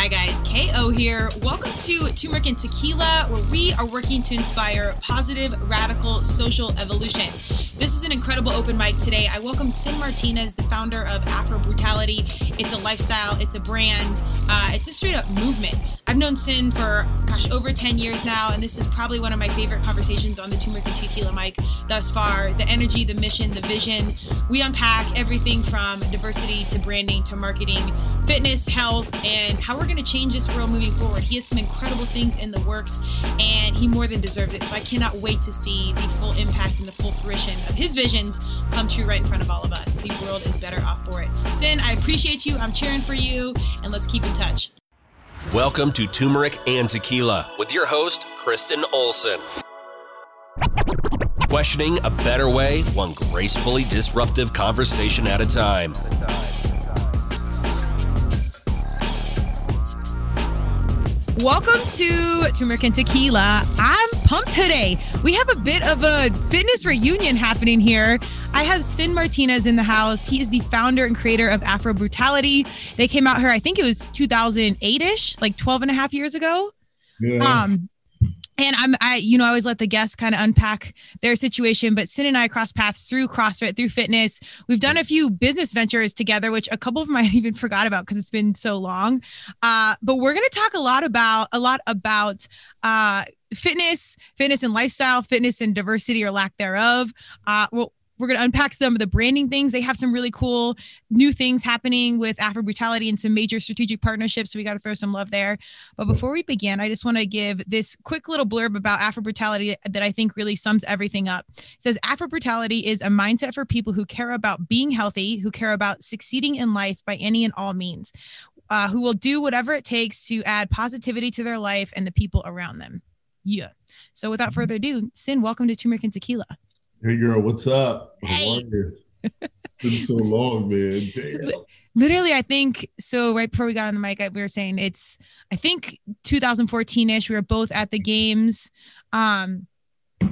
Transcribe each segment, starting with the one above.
Hi, guys. KO here. Welcome to Turmeric and Tequila, where we are working to inspire positive, radical social evolution. This is an incredible open mic today. I welcome Syn Martinez, the founder of Afro Brutality. It's a lifestyle, it's a brand, uh, it's a straight up movement. I've known Syn for, gosh, over 10 years now, and this is probably one of my favorite conversations on the Turmeric and Tequila mic thus far. The energy, the mission, the vision. We unpack everything from diversity to branding to marketing, fitness, health, and how we're going to change this world moving forward. He has some incredible things in the works, and he more than deserves it. So I cannot wait to see the full impact and the full fruition of his visions come true right in front of all of us. The world is better off for it. Syn, I appreciate you. I'm cheering for you, and let's keep in touch. Welcome to Turmeric and Tequila with your host, Kristen Olson. Questioning a better way, one gracefully disruptive conversation at a time. Welcome to Turmeric and Tequila. I'm pumped today. We have a bit of a fitness reunion happening here. I have Syn Martinez in the house. He is the founder and creator of Afro Brutality. They came out here, I think it was 2008 ish, like 12 and a half years ago. Yeah. Um, and I'm I you know I always let the guests kind of unpack their situation, but Syn and I cross paths through CrossFit, through fitness. We've done a few business ventures together, which a couple of them I even forgot about because it's been so long. Uh, but we're gonna talk a lot about a lot about uh, fitness, fitness and lifestyle, fitness and diversity or lack thereof. Uh, well, we're going to unpack some of the branding things. They have some really cool new things happening with Afro Brutality and some major strategic partnerships. So we got to throw some love there. But before we begin, I just want to give this quick little blurb about Afro Brutality that I think really sums everything up. It says Afro Brutality is a mindset for people who care about being healthy, who care about succeeding in life by any and all means, uh, who will do whatever it takes to add positivity to their life and the people around them. Yeah. So without further ado, Syn, welcome to Turmeric and Tequila. Hey girl, what's up? Hey. It's been so long, man. Damn. Literally, I think so. Right before we got on the mic, we were saying it's, I think 2014 ish. We were both at the games. Um,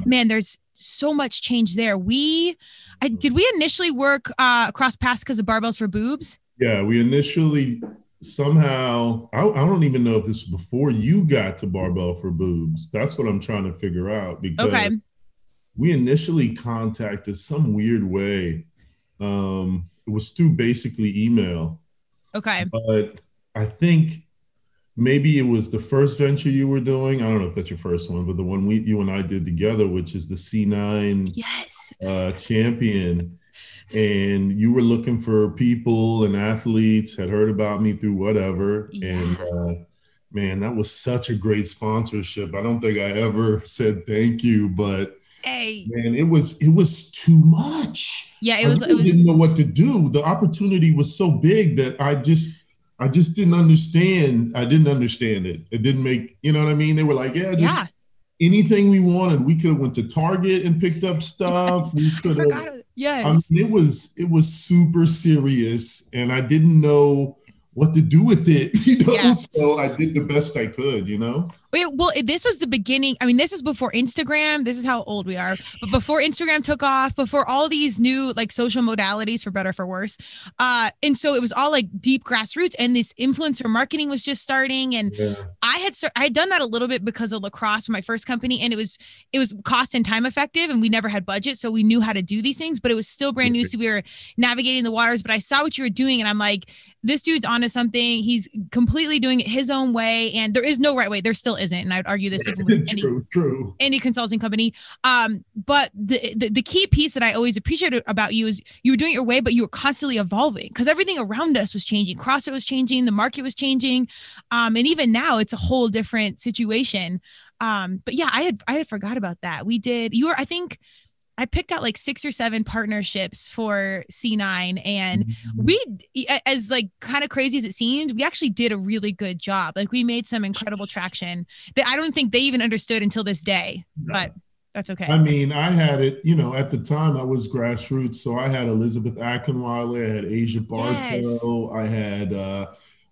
man, there's so much change there. We, I did we initially work uh, across paths because of barbells for boobs? Yeah, we initially somehow I, I, don't even know if this was before you got to barbell for boobs. That's what I'm trying to figure out because okay we initially contacted some weird way. Um, it was through basically email. Okay. But I think maybe it was the first venture you were doing. I don't know if that's your first one, but the one we you and I did together, which is the C9 yes. uh, champion. And you were looking for people and athletes, had heard about me through whatever. Yeah. And uh, man, that was such a great sponsorship. I don't think I ever said thank you, but Hey. Man, it was it was too much. Yeah, it was. I really it was, didn't know what to do. The opportunity was so big that I just I just didn't understand. I didn't understand it. It didn't make you know what I mean. They were like, yeah, just yeah. anything we wanted. We could have went to Target and picked up stuff. we could have. Yes. I mean, it was it was super serious, and I didn't know what to do with it. You know, yeah. so I did the best I could. You know. Well, this was the beginning. I mean, this is before Instagram. This is how old we are. But before Instagram took off, before all these new like social modalities, for better for worse. Uh, and so it was all like deep grassroots, and this influencer marketing was just starting. And yeah. I had I had done that a little bit because of lacrosse for my first company, and it was it was cost and time effective, and we never had budget, so we knew how to do these things. But it was still brand new, so we were navigating the waters. But I saw what you were doing, and I'm like, this dude's onto something. He's completely doing it his own way, and there is no right way. There still isn't, and I'd argue this even with any, true, true. any consulting company. Um, but the, the, the key piece that I always appreciated about you is you were doing it your way, but you were constantly evolving because everything around us was changing. CrossFit was changing, the market was changing, um, and even now it's a whole different situation. Um, but yeah, I had I had forgot about that. We did. You were, I think I picked out like six or seven partnerships for C9 and mm-hmm. we as like kind of crazy as it seemed, we actually did a really good job. Like we made some incredible traction that I don't think they even understood until this day. But that's okay. I mean, I had it, you know, at the time I was grassroots. So I had Elizabeth Akinwale, I had Aja Barto, yes. I had uh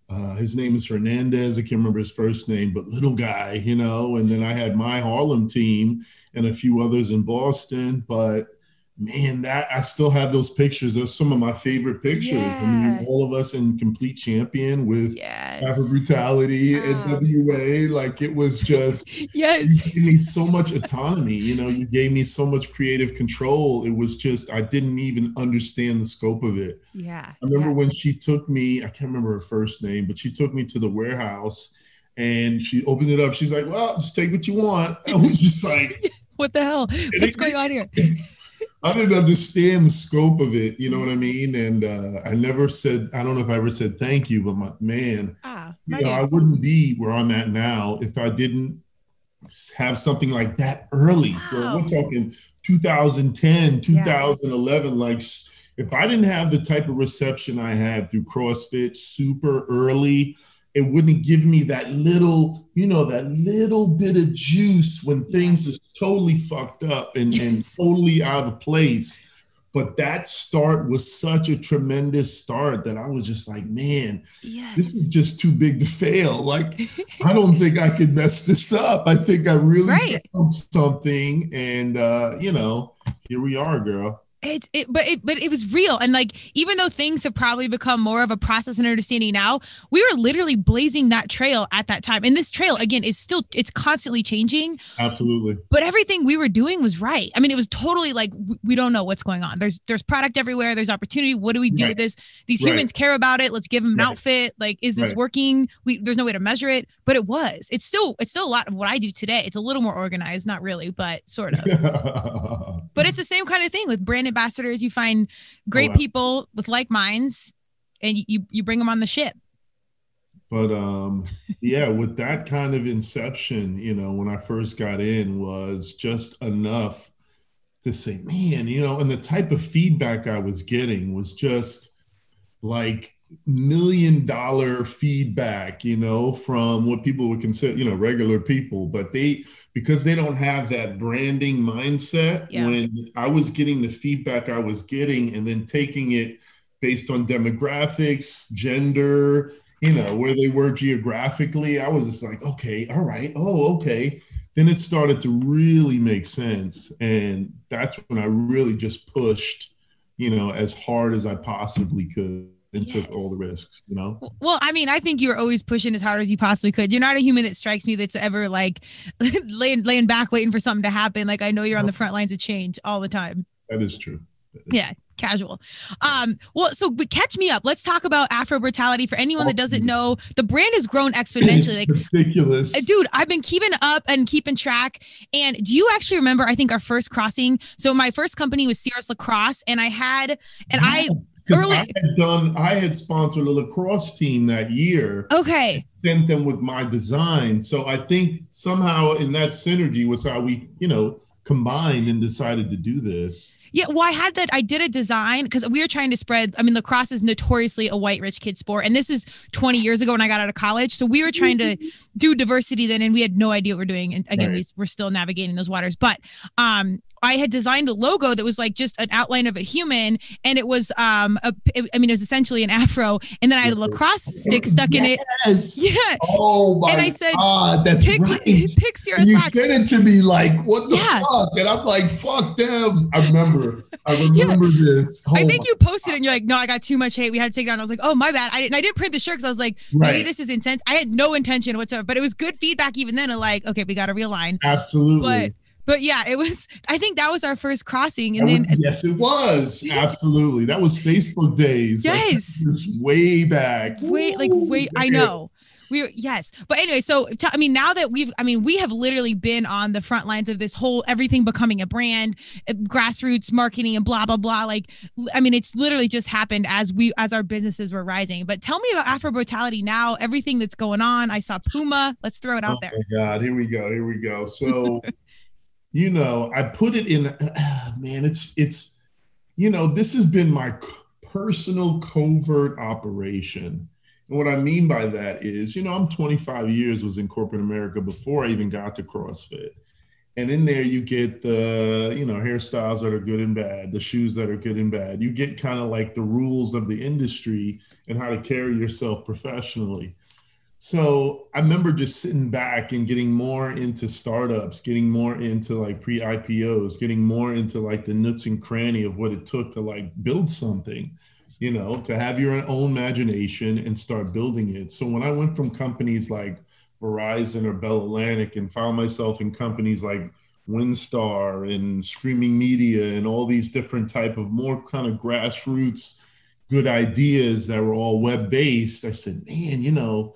uh, his name is Hernandez. I can't remember his first name, but little guy, you know. And then I had my Harlem team and a few others in Boston. But man, that I still have those pictures. Those some of my favorite pictures. Yeah. I mean, all of us in complete champion with yes. Afro brutality and WA. Like it was just yes, you gave me so much autonomy. You know, you gave me so much creative control. It was just I didn't even understand the scope of it. Yeah. I remember yeah. when she took me, I can't remember her first name, but she took me to the warehouse and she opened it up. She's like, Well, just take what you want. I was just like, What the hell? What's going on here? I didn't understand the scope of it, you know what I mean? And uh, I never said, I don't know if I ever said thank you, but my man, ah, you know, I wouldn't be where I'm at now if I didn't have something like that early. Wow. We're talking 2010, 2011. Yeah. Like, if I didn't have the type of reception I had through CrossFit super early, it wouldn't give me that little, you know, that little bit of juice when things is totally fucked up and, yes. and totally out of place. But that start was such a tremendous start that I was just like, man, yes. this is just too big to fail. Like, I don't think I could mess this up. I think I really right. found something. And, uh, you know, here we are, girl. It's it, but it, but it was real, and like even though things have probably become more of a process and understanding now, we were literally blazing that trail at that time. And this trail again is still it's constantly changing. Absolutely. But everything we were doing was right. I mean, it was totally like we don't know what's going on. There's there's product everywhere. There's opportunity. What do we do right. with this? These right. humans care about it. Let's give them an right. outfit. Like, is this working? We there's no way to measure it, but it was. It's still it's still a lot of what I do today. It's a little more organized, not really, but sort of. but it's the same kind of thing with brand ambassadors. You find great oh, wow. people with like minds, and you you bring them on the ship. But um, yeah, with that kind of inception, you know, when I first got in, was just enough to say, man, you know, and the type of feedback I was getting was just like million dollar feedback, you know, from what people would consider, you know, regular people, but they because they don't have that branding mindset. Yeah. When I was getting the feedback I was getting and then taking it based on demographics, gender, you know, where they were geographically, I was just like, okay, all right, oh, okay. Then it started to really make sense. And that's when I really just pushed, you know, as hard as I possibly could and yes. took all the risks, you know? Well, I mean, I think you were always pushing as hard as you possibly could. You're not a human that strikes me that's ever like laying laying back waiting for something to happen. Like I know you're on the front lines of change all the time. That is true. That is yeah, casual. Um, well, so but catch me up. Let's talk about Afro Brutality. For anyone that doesn't know, the brand has grown exponentially. Like ridiculous, uh, dude. I've been keeping up and keeping track. And do you actually remember? I think our first crossing. So my first company was Sierra's Lacrosse, and I had, and I because I had done, I had sponsored a lacrosse team that year. Okay. Sent them with my design. So I think somehow in that synergy was how we, you know, combined and decided to do this. Yeah, well, I had that. I did a design because we were trying to spread. I mean, lacrosse is notoriously a white rich kid sport, and this is 20 years ago when I got out of college. So we were trying to do diversity then, and we had no idea what we're doing. And again, right. we, we're still navigating those waters. But um, I had designed a logo that was like just an outline of a human, and it was um, a, I mean, it was essentially an afro, and then I had a lacrosse stick stuck yes. in it. Yeah. Oh my And I said, God, that's pick, right. pick Sierra You sent it to me like, what the yeah. fuck? And I'm like, fuck them. I remember. I remember yeah. this. Oh I think you posted it and you're like, no, I got too much hate. We had to take it down. I was like, oh my bad. I didn't. I didn't print the shirt because I was like, maybe right. this is intense. I had no intention whatsoever, but it was good feedback even then. Of like, okay, we got to realign. Absolutely. But but yeah, it was. I think that was our first crossing, and then yes, it was absolutely. That was Facebook days. Yes, like, way back. Wait, like wait, I know. We were, yes, but anyway, so t- I mean, now that we've, I mean, we have literally been on the front lines of this whole everything becoming a brand, uh, grassroots marketing, and blah blah blah. Like, I mean, it's literally just happened as we as our businesses were rising. But tell me about Afro Brutality now. Everything that's going on. I saw Puma. Let's throw it out oh there. Oh my God, here we go. Here we go. So. you know, I put it in, man, it's, it's, you know, this has been my personal covert operation. And what I mean by that is, you know, I'm 25 years was in corporate America before I even got to CrossFit. And in there you get the, you know, hairstyles that are good and bad, the shoes that are good and bad. You get kind of like the rules of the industry and how to carry yourself professionally. So I remember just sitting back and getting more into startups, getting more into like pre IPOs, getting more into like the nuts and cranny of what it took to like build something, you know, to have your own imagination and start building it. So when I went from companies like Verizon or Bell Atlantic and found myself in companies like Winstar and Screaming Media and all these different type of more kind of grassroots good ideas that were all web based, I said, man, you know,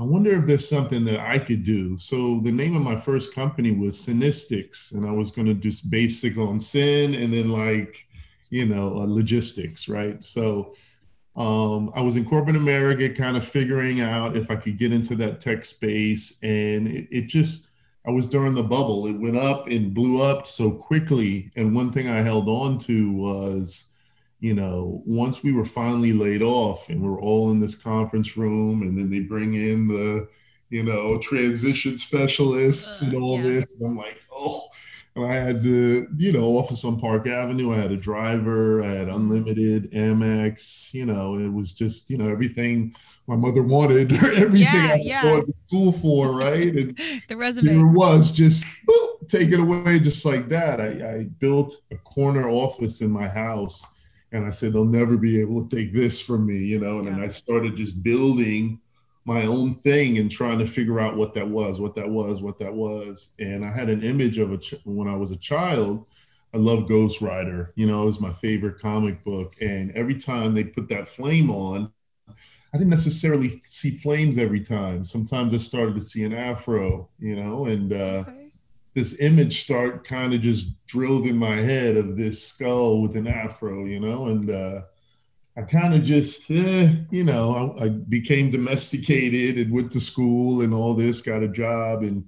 I wonder if there's something that I could do. So the name of my first company was Synistics, and I was going to just basic on Syn and then like, you know, uh, logistics, right? So um, I was in corporate America, kind of figuring out if I could get into that tech space, and it, it just I was during the bubble. It went up and blew up so quickly, and one thing I held on to was you know, once we were finally laid off and we're all in this conference room, and then they bring in the, you know, transition specialists uh, and all yeah. this, and I'm like, oh, and I had to, you know, office on Park Avenue. I had a driver. I had unlimited Amex. You know, it was just, you know, everything my mother wanted, everything yeah, I yeah. to school for, right? And the resume was just boop, take it away, just like that. I, I built a corner office in my house and I said they'll never be able to take this from me, you know. And yeah. then I started just building my own thing and trying to figure out what that was, what that was, what that was. And I had an image of a ch- when I was a child. I love Ghost Rider. You know, it was my favorite comic book. And every time they put that flame on, I didn't necessarily see flames every time. Sometimes I started to see an afro, you know, and uh, okay this image start kind of just drilled in my head of this skull with an afro, you know, and uh, I kind of just, eh, you know, I, I, became domesticated and went to school and all this, got a job, and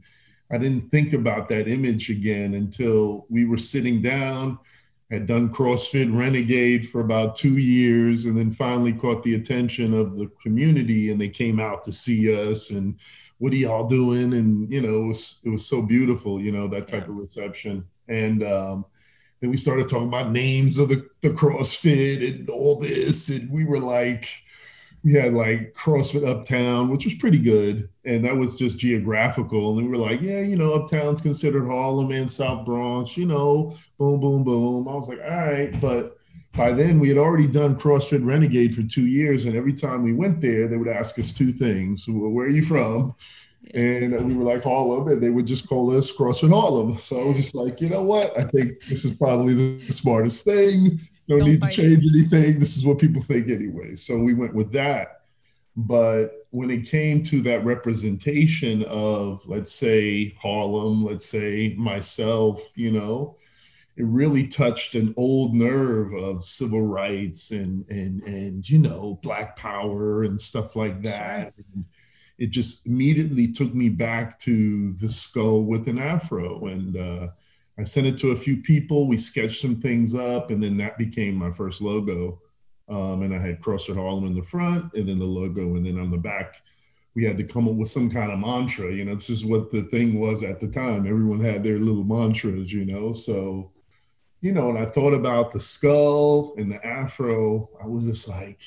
I didn't think about that image again until we were sitting down. Had done CrossFit Renegade for about two years, and then finally caught the attention of the community, and they came out to see us and what are y'all doing? And you know, it was it was so beautiful, you know, that type yeah. of reception. And um, then we started talking about names of the, the CrossFit and all this. And we were like, we had like CrossFit Uptown, which was pretty good. And that was just geographical. And we were like, yeah, you know, Uptown's considered Harlem and South Bronx, you know, boom, boom, boom. I was like, all right. But by then we had already done CrossFit Renegade for two years, and every time we went there, they would ask us two things: "Where are you from?" And we were like Harlem, and they would just call us CrossFit Harlem. So I was just like, you know what? I think this is probably the smartest thing. No Don't need to change anything. This is what people think anyway. So we went with that. But when it came to that representation of, let's say, Harlem, let's say myself, you know, it really touched an old nerve of civil rights and and and you know black power and stuff like that and it just immediately took me back to the skull with an afro and uh, i sent it to a few people. We sketched some things up and then that became my first logo. Um, and i had crossfit harlem in the front and then the logo and then on the back we had to come up with some kind of mantra. You know this is what the thing was at the time. Everyone had their little mantras you know? So you know, and I thought about the skull and the afro. I was just like,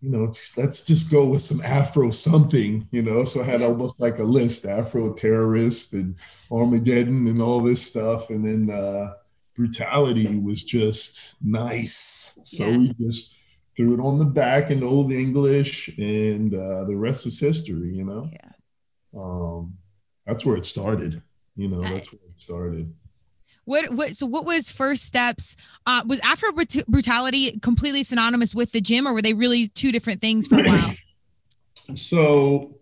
you know, let's, let's just go with some afro something, you know. So I had almost like a list: afro terrorist and Armageddon and all this stuff, and then uh, brutality was just nice. So yeah. we just threw it on the back in old English, and uh, the rest is history. You know, yeah. um, that's where it started. You know, that's where it started. What what so what was first steps? Uh, was Afro brutality completely synonymous with the gym, or were they really two different things for a while? so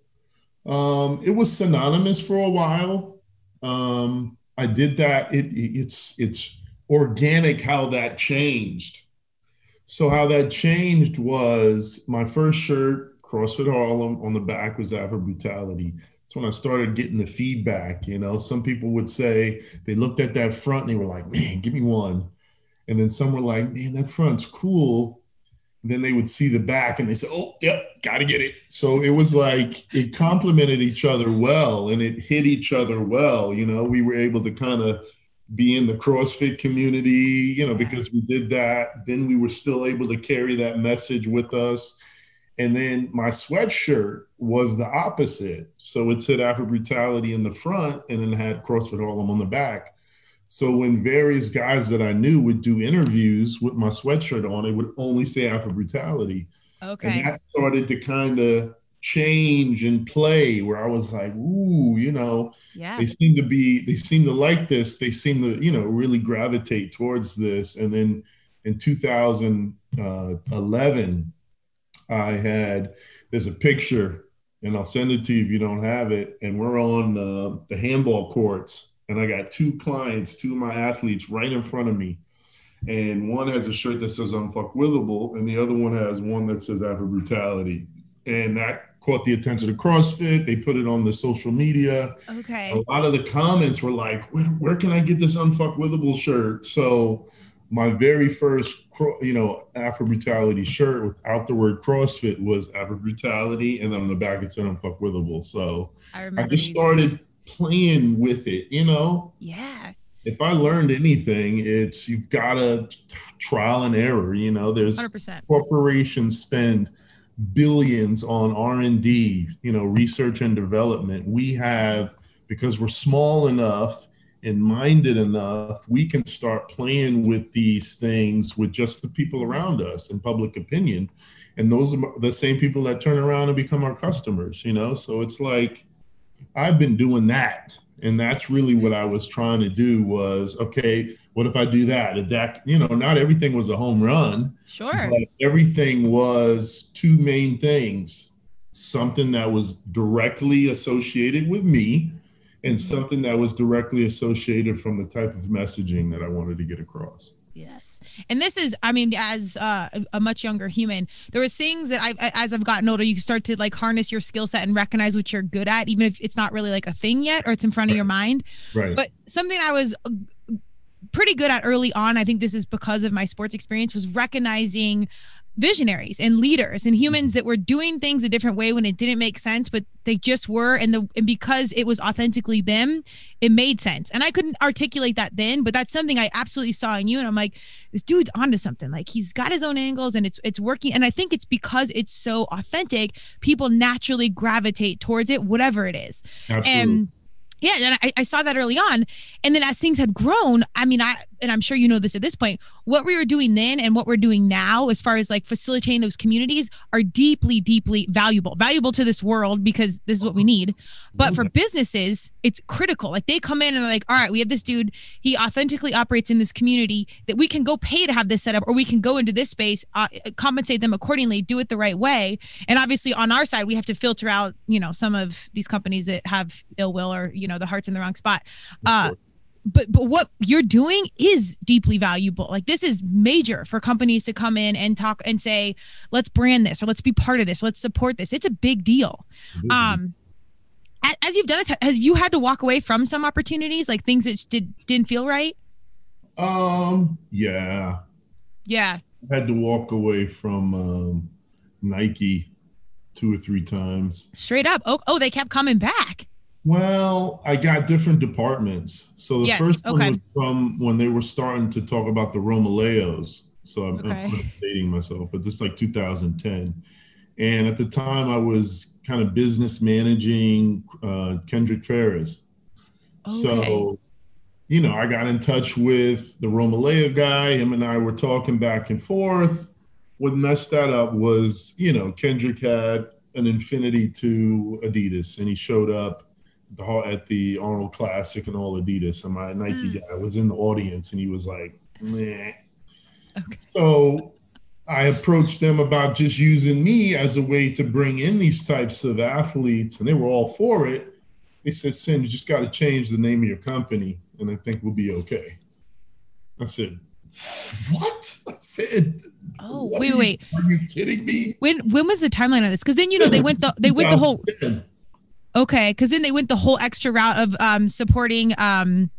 um, it was synonymous for a while. Um, I did that. It, it's it's organic how that changed. So how that changed was my first shirt, CrossFit Harlem, on the back was Afro Brutality when I started getting the feedback. You know, some people would say they looked at that front and they were like, man, give me one. And then some were like, man, that front's cool. And then they would see the back and they said, oh, yep, got to get it. So it was like it complemented each other well and it hit each other well. You know, we were able to kind of be in the CrossFit community, you know, because we did that. Then we were still able to carry that message with us And then my sweatshirt was the opposite. So it said Afro Brutality in the front and then had CrossFit Harlem on the back. So when various guys that I knew would do interviews with my sweatshirt on, it would only say Afro Brutality. Okay. And that started to kind of change and play where I was like, ooh, you know, yeah. they seem to be, they seem to like this. They seem to, you know, really gravitate towards this. And then in 2011, uh, I had, there's a picture and I'll send it to you if you don't have it. And we're on uh, the handball courts and I got two clients, two of my athletes right in front of me. And one has a shirt that says unfuckwithable, and the other one has one that says Afro Brutality. And that caught the attention of CrossFit. They put it on the social media. Okay. A lot of the comments were like, where, where can I get this unfuckwithable shirt? So my very first, you know, Afro Brutality shirt without the word CrossFit was Afro Brutality, and on the back it said unfuckwithable. So I, I just started playing with it, you know? Yeah. If I learned anything, it's you've got to trial and error. You know, there's 100%. corporations spend billions on R&D, you know, research and development. We have because we're small enough and minded enough, we can start playing with these things with just the people around us and public opinion. And those are the same people that turn around and become our customers, you know? So it's like I've been doing that. And that's really what I was trying to do was, okay, what if I do that? Did that, you know, not everything was a home run. Sure. everything was two main things. Something that was directly associated with me and something that was directly associated from the type of messaging that I wanted to get across. Yes. And this is, I mean, as uh, a much younger human, there was things that I, as I've gotten older, you start to like harness your skill set and recognize what you're good at, even if it's not really like a thing yet or it's in front of your mind. Right. But something I was uh, pretty good at early on, I think this is because of my sports experience, was recognizing visionaries and leaders and humans mm-hmm. that were doing things a different way when it didn't make sense but they just were. And the and because it was authentically them it made sense. And i couldn't articulate that then but that's something i absolutely saw in you. And i'm like this dude's onto something. Like he's got his own angles and it's it's working. And i think it's because it's so authentic people naturally gravitate towards it whatever it is. Absolutely. and yeah, and I, I, saw that early on. And then as things had grown, I mean, I and I'm sure you know this at this point, what we were doing then and what we're doing now, as far as like facilitating those communities, are deeply, deeply valuable. Valuable to this world because this is what we need. But for businesses, it's critical. Like they come in and they're like, all right, we have this dude, he authentically operates in this community that we can go pay to have this set up, or we can go into this space, uh, compensate them accordingly, do it the right way. And obviously on our side, we have to filter out, you know, some of these companies that have ill will or, you know, the heart's in the wrong spot. Uh, but but what you're doing is deeply valuable. Like this is major for companies to come in and talk and say let's brand this or let's be part of this. Let's support this. It's a big deal. Mm-hmm. um as you've done this have you had to walk away from some opportunities like things that did didn't feel right? Um yeah. Yeah. I had to walk away from um nike two or three times. Straight up. Oh, oh they kept coming back well, I got different departments. So the yes, first okay. one was from when they were starting to talk about the Romaleos. So I'm, okay. I'm dating myself, but this is like 2010. And at the time, I was kind of business managing uh, Kendrick Farris. Okay. So, you know, I got in touch with the Romaleo guy. Him and I were talking back and forth. What messed that up was, you know, Kendrick had an infinity to Adidas, and he showed up the at the Arnold Classic and all Adidas, and my Nike mm. guy was in the audience, and he was like, "Meh." Okay. So I approached them about just using me as a way to bring in these types of athletes, and they were all for it. They said, "Syn, you just got to change the name of your company, and I think we'll be okay." I said, "What?" I said. Oh wait, wait! Are you kidding me? When when was the timeline of this? Because then you know they went the they went the whole Okay, because then they went the whole extra route of um, supporting. Um,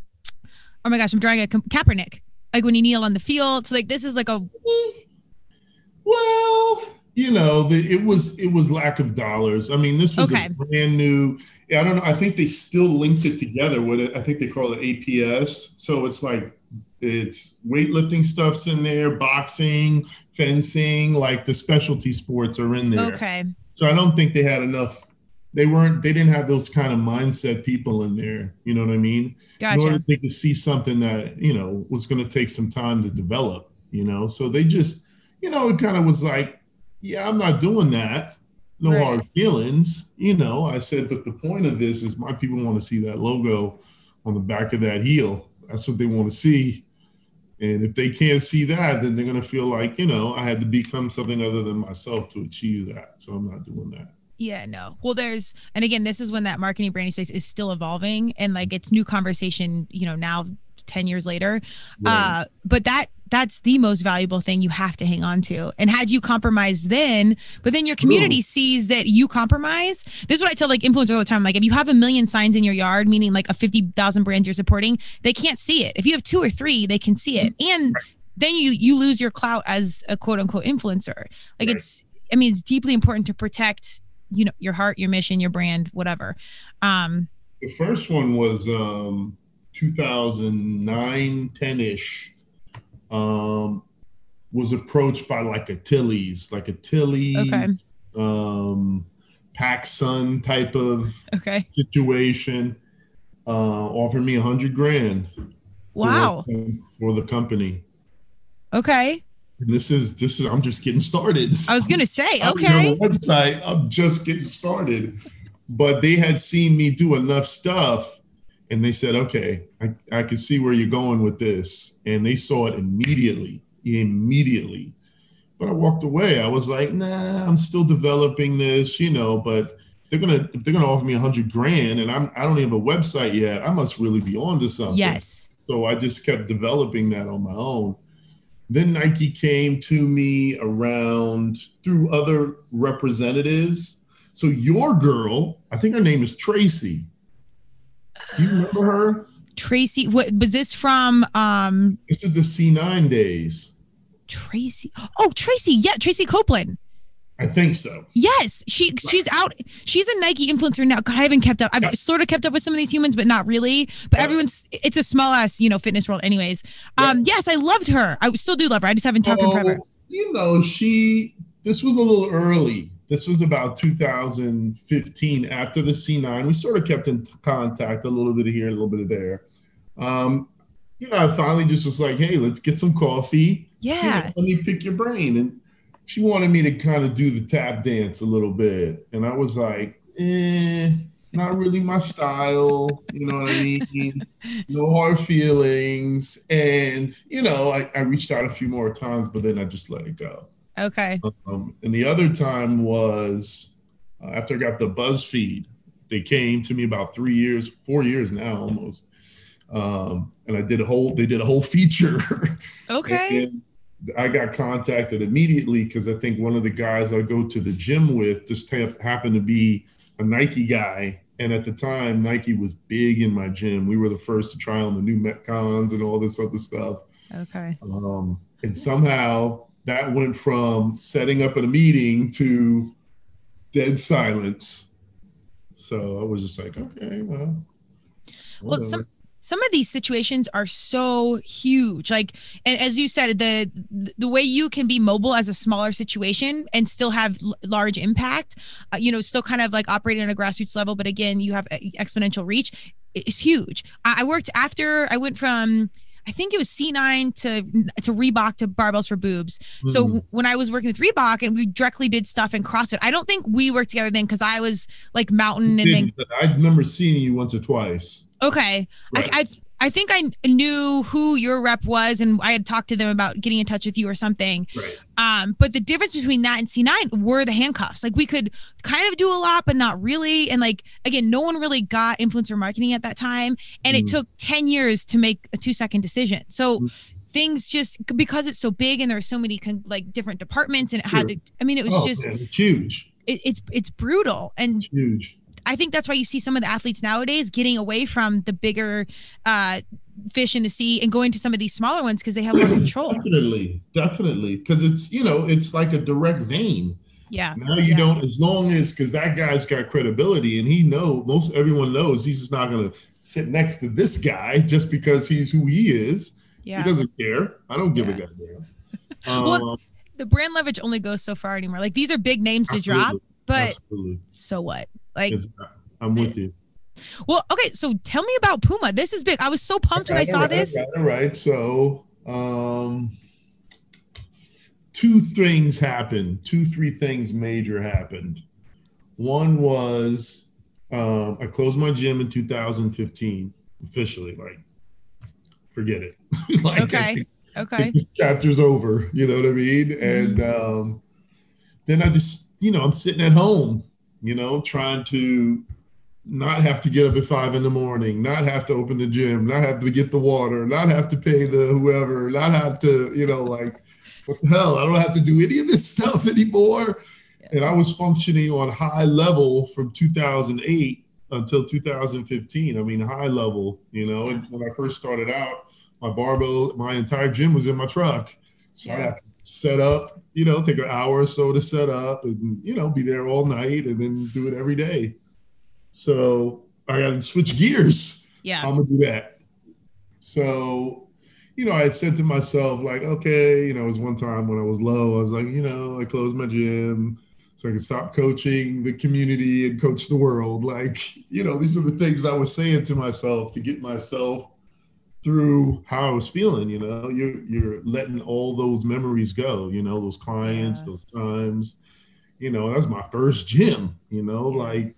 oh my gosh, I'm drawing a Kaepernick. Like when you kneel on the field. So like this is like a. Well, you know, the, it was it was lack of dollars. I mean, this was okay. a brand new. I don't know. I think they still linked it together with it. I think they call it APS. So it's like it's weightlifting stuff's in there, boxing, fencing, like the specialty sports are in there. Okay. So I don't think they had enough. They weren't. They didn't have those kind of mindset people in there. You know what I mean? Gotcha. In order to, to see something that you know was going to take some time to develop. You know, so they just, you know, it kind of was like, yeah, I'm not doing that. No right. hard feelings. You know, I said, but the point of this is my people want to see that logo on the back of that heel. That's what they want to see. And if they can't see that, then they're going to feel like, you know, I had to become something other than myself to achieve that. So I'm not doing that. Yeah, no. Well, there's, and again, this is when that marketing branding space is still evolving and like it's new conversation, you know, now 10 years later. Right. Uh, but that that's the most valuable thing you have to hang on to. And had you compromised then, but then your community Ooh. sees that you compromise. This is what I tell like influencers all the time. Like if you have a million signs in your yard, meaning like a 50,000 brands you're supporting, they can't see it. If you have two or three, they can see it. And then you you lose your clout as a quote unquote influencer. Like right. it's I mean, it's deeply important to protect, you know, your heart, your mission, your brand, whatever. Um the first one was um 2009, 10 ish um, was approached by like a Tilly's, like a Tilly, okay. um, PacSun type of okay. situation. Uh, offered me a hundred grand. Wow. For, for the company. Okay. And this is this is I'm just getting started. I was gonna say, okay. website, I'm just getting started. But they had seen me do enough stuff and they said, okay, I, I can see where you're going with this. And they saw it immediately, immediately. But I walked away. I was like, nah, I'm still developing this, you know, but they're gonna if they're gonna offer me a hundred grand and I'm I don't even have a website yet, I must really be on to something. Yes. So I just kept developing that on my own. Then Nike came to me around through other representatives. So your girl, I think her name is Tracy do you remember her? Tracy, what was this from? Um, this is the C9 days. Tracy. Oh, Tracy. Yeah, Tracy Copeland. I think so. Yes, she she's out. She's a Nike influencer now. God, I haven't kept up. I've yeah. sort of kept up with some of these humans, but not really. But yeah. everyone's it's a small ass, you know, fitness world. Anyways, um, yes, I loved her. I still do love her. I just haven't talked oh, her forever. You know, she. This was a little early this was about 2015 after the C9. We sort of kept in contact a little bit here, a little bit of there. Um, you know, I finally just was like, hey, let's get some coffee. Yeah. You know, let me pick your brain. And she wanted me to kind of do the tap dance a little bit. And I was like, eh, not really my style. You know what I mean? no hard feelings. And, you know, I, I reached out a few more times, but then I just let it go. Okay. Um, and the other time was uh, after I got the BuzzFeed. They came to me about three years, four years now almost. Um, and I did a whole, they did a whole feature. Okay. I got contacted immediately because I think one of the guys I go to the gym with just happened to be a Nike guy. And at the time, Nike was big in my gym. We were the first to try on the new Metcons and all this other stuff. Okay. Um, and somehow that went from setting up at a meeting to dead silence. So I was just like, okay, well. Well, some some of these situations are so huge. Like, and as you said, the the way you can be mobile as a smaller situation and still have l- large impact, uh, you know, still kind of like operating on a grassroots level, but again, you have exponential reach. It's huge. I, I worked after I went from I think it was C9 to to Reebok to Barbells for Boobs. Mm. So when I was working with Reebok and we directly did stuff in CrossFit, I don't think we worked together then because I was like mountain and then I remember seeing you once or twice. Okay, right. I, I I think I knew who your rep was, and I had talked to them about getting in touch with you or something. Right. Um, but the difference between that and C9 were the handcuffs. Like we could kind of do a lot, but not really. And like again, no one really got influencer marketing at that time, and mm. it took ten years to make a two second decision. So. Mm. Things just because it's so big and there are so many con- like different departments and it sure. had to. I mean, it was oh, just man, huge. It, it's it's brutal and it's huge I think that's why you see some of the athletes nowadays getting away from the bigger uh, fish in the sea and going to some of these smaller ones because they have more control. Definitely, definitely, because it's you know it's like a direct vein. Yeah. Now you yeah. don't as long as because that guy's got credibility and he know most everyone knows he's just not going to sit next to this guy just because he's who he is. Yeah. He doesn't care. I don't give yeah. a goddamn. Um, well, the brand leverage only goes so far anymore. Like these are big names to Absolutely. drop, but Absolutely. so what? Like I'm with you. Well, okay, so tell me about Puma. This is big. I was so pumped when I saw right, this. All right, so um two things happened. Two, three things major happened. One was um, I closed my gym in 2015 officially. Like, forget it. like, okay. Okay. chapter's over. You know what I mean? Mm-hmm. And um, then I just, you know, I'm sitting at home, you know, trying to not have to get up at five in the morning, not have to open the gym, not have to get the water, not have to pay the whoever, not have to, you know, like, what the hell? I don't have to do any of this stuff anymore. Yeah. And I was functioning on high level from 2008 until 2015. I mean, high level, you know. And when I first started out, my barbell, my entire gym was in my truck. So yeah. I'd have to set up, you know, take an hour or so to set up and, you know, be there all night and then do it every day. So I got to switch gears. Yeah. I'm going to do that. So, you know, I said to myself, like, okay, you know, it was one time when I was low, I was like, you know, I closed my gym so I can stop coaching the community and coach the world. Like, you know, these are the things I was saying to myself to get myself through how I was feeling. You know, you're you're letting all those memories go. You know, those clients, yeah. those times. You know, that's my first gym. You know, yeah. like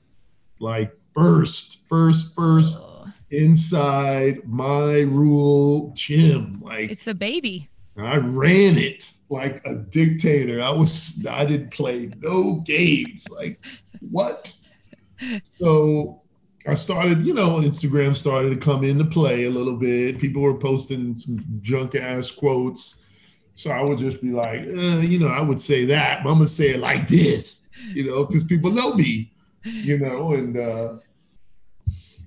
like first, first, first oh. inside my rule gym. Like it's the baby. I ran it like a dictator. I was I didn't play no games. Like what? So I started, you know, Instagram started to come into play a little bit. People were posting some junk ass quotes. So I would just be like, eh, you know, I would say that, but I'm gonna say it like this, you know, because people know me, you know, and uh,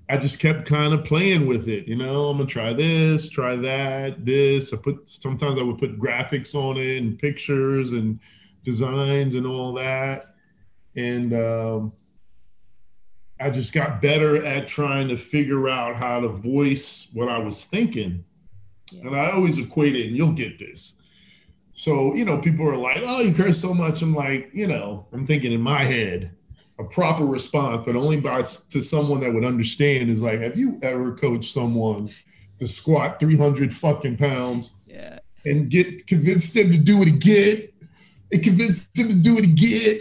I just kept kind of playing with it, you know. I'm gonna try this, try that, this. I put sometimes I would put graphics on it and pictures and designs and all that, and um, I just got better at trying to figure out how to voice what I was thinking. Yeah. And I always equate it, and you'll get this. So, you know, people are like, oh, you curse so much. I'm like, you know, I'm thinking in my head, a proper response, but only by to someone that would understand is like, have you ever coached someone to squat 300 fucking pounds yeah. and get convinced them to do it again and convince them to do it again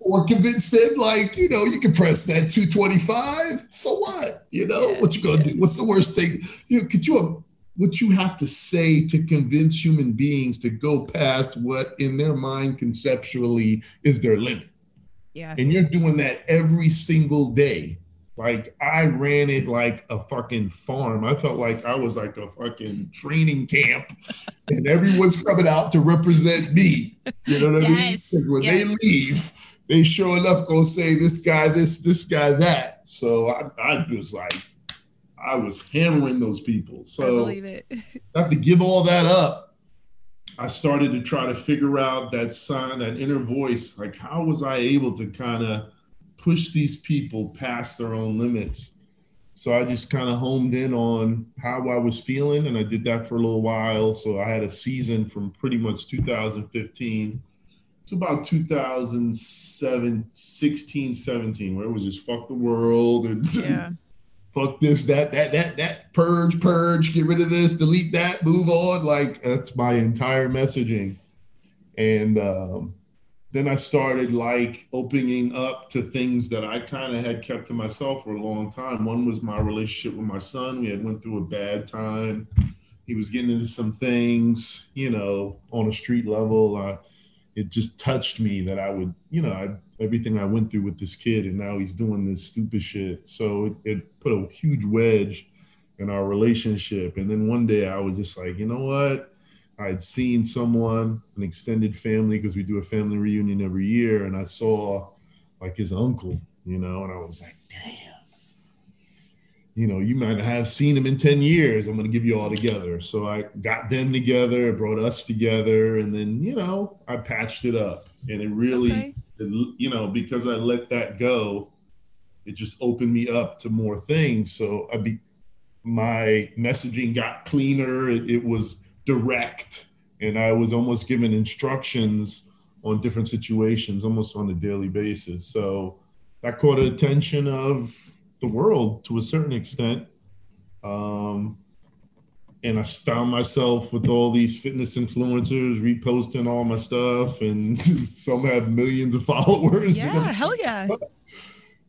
or convince them like you know you can press that 225 so what you know yeah, what you gonna yeah. do what's the worst thing you know could you what you have to say to convince human beings to go past what in their mind conceptually is their limit yeah and you're doing that every single day like I ran it like a fucking farm. I felt like I was like a fucking training camp, and everyone's coming out to represent me. You know what yes. I mean? When yes. they leave, they sure enough gonna say this guy this, this guy that. So I, I was like, I was hammering those people. So I, have to give all that up. I started to try to figure out that sign, that inner voice. Like, how was I able to kind of push these people past their own limits? So I just kind of homed in on how I was feeling, and I did that for a little while. So I had a season from pretty much 2015 to about 2007, 16, 17, where it was just fuck the world and yeah. fuck this, that, that, that, that, purge, purge, get rid of this, delete that, move on. Like that's my entire messaging. And um, then I started like opening up to things that I kind of had kept to myself for a long time. One was my relationship with my son. We had went through a bad time. He was getting into some things, you know, on a street level. Uh, it just touched me that I would, you know, I, everything I went through with this kid, and now he's doing this stupid shit. So it, it put a huge wedge in our relationship. And then one day I was just like, you know what? I'd seen someone, an extended family, because we do a family reunion every year, and I saw like his uncle, you know, and I was like, damn you know, you might have seen them in 10 years. I'm going to give you all together. So I got them together, brought us together, and then, you know, I patched it up. And it really, okay. it, you know, because I let that go, it just opened me up to more things. So I be, my messaging got cleaner. It, it was direct. and I was almost given instructions on different situations almost on a daily basis. So that caught the attention of the world to a certain extent. Um, and I found myself with all these fitness influencers reposting all my stuff, and some have millions of followers. Yeah, hell yeah.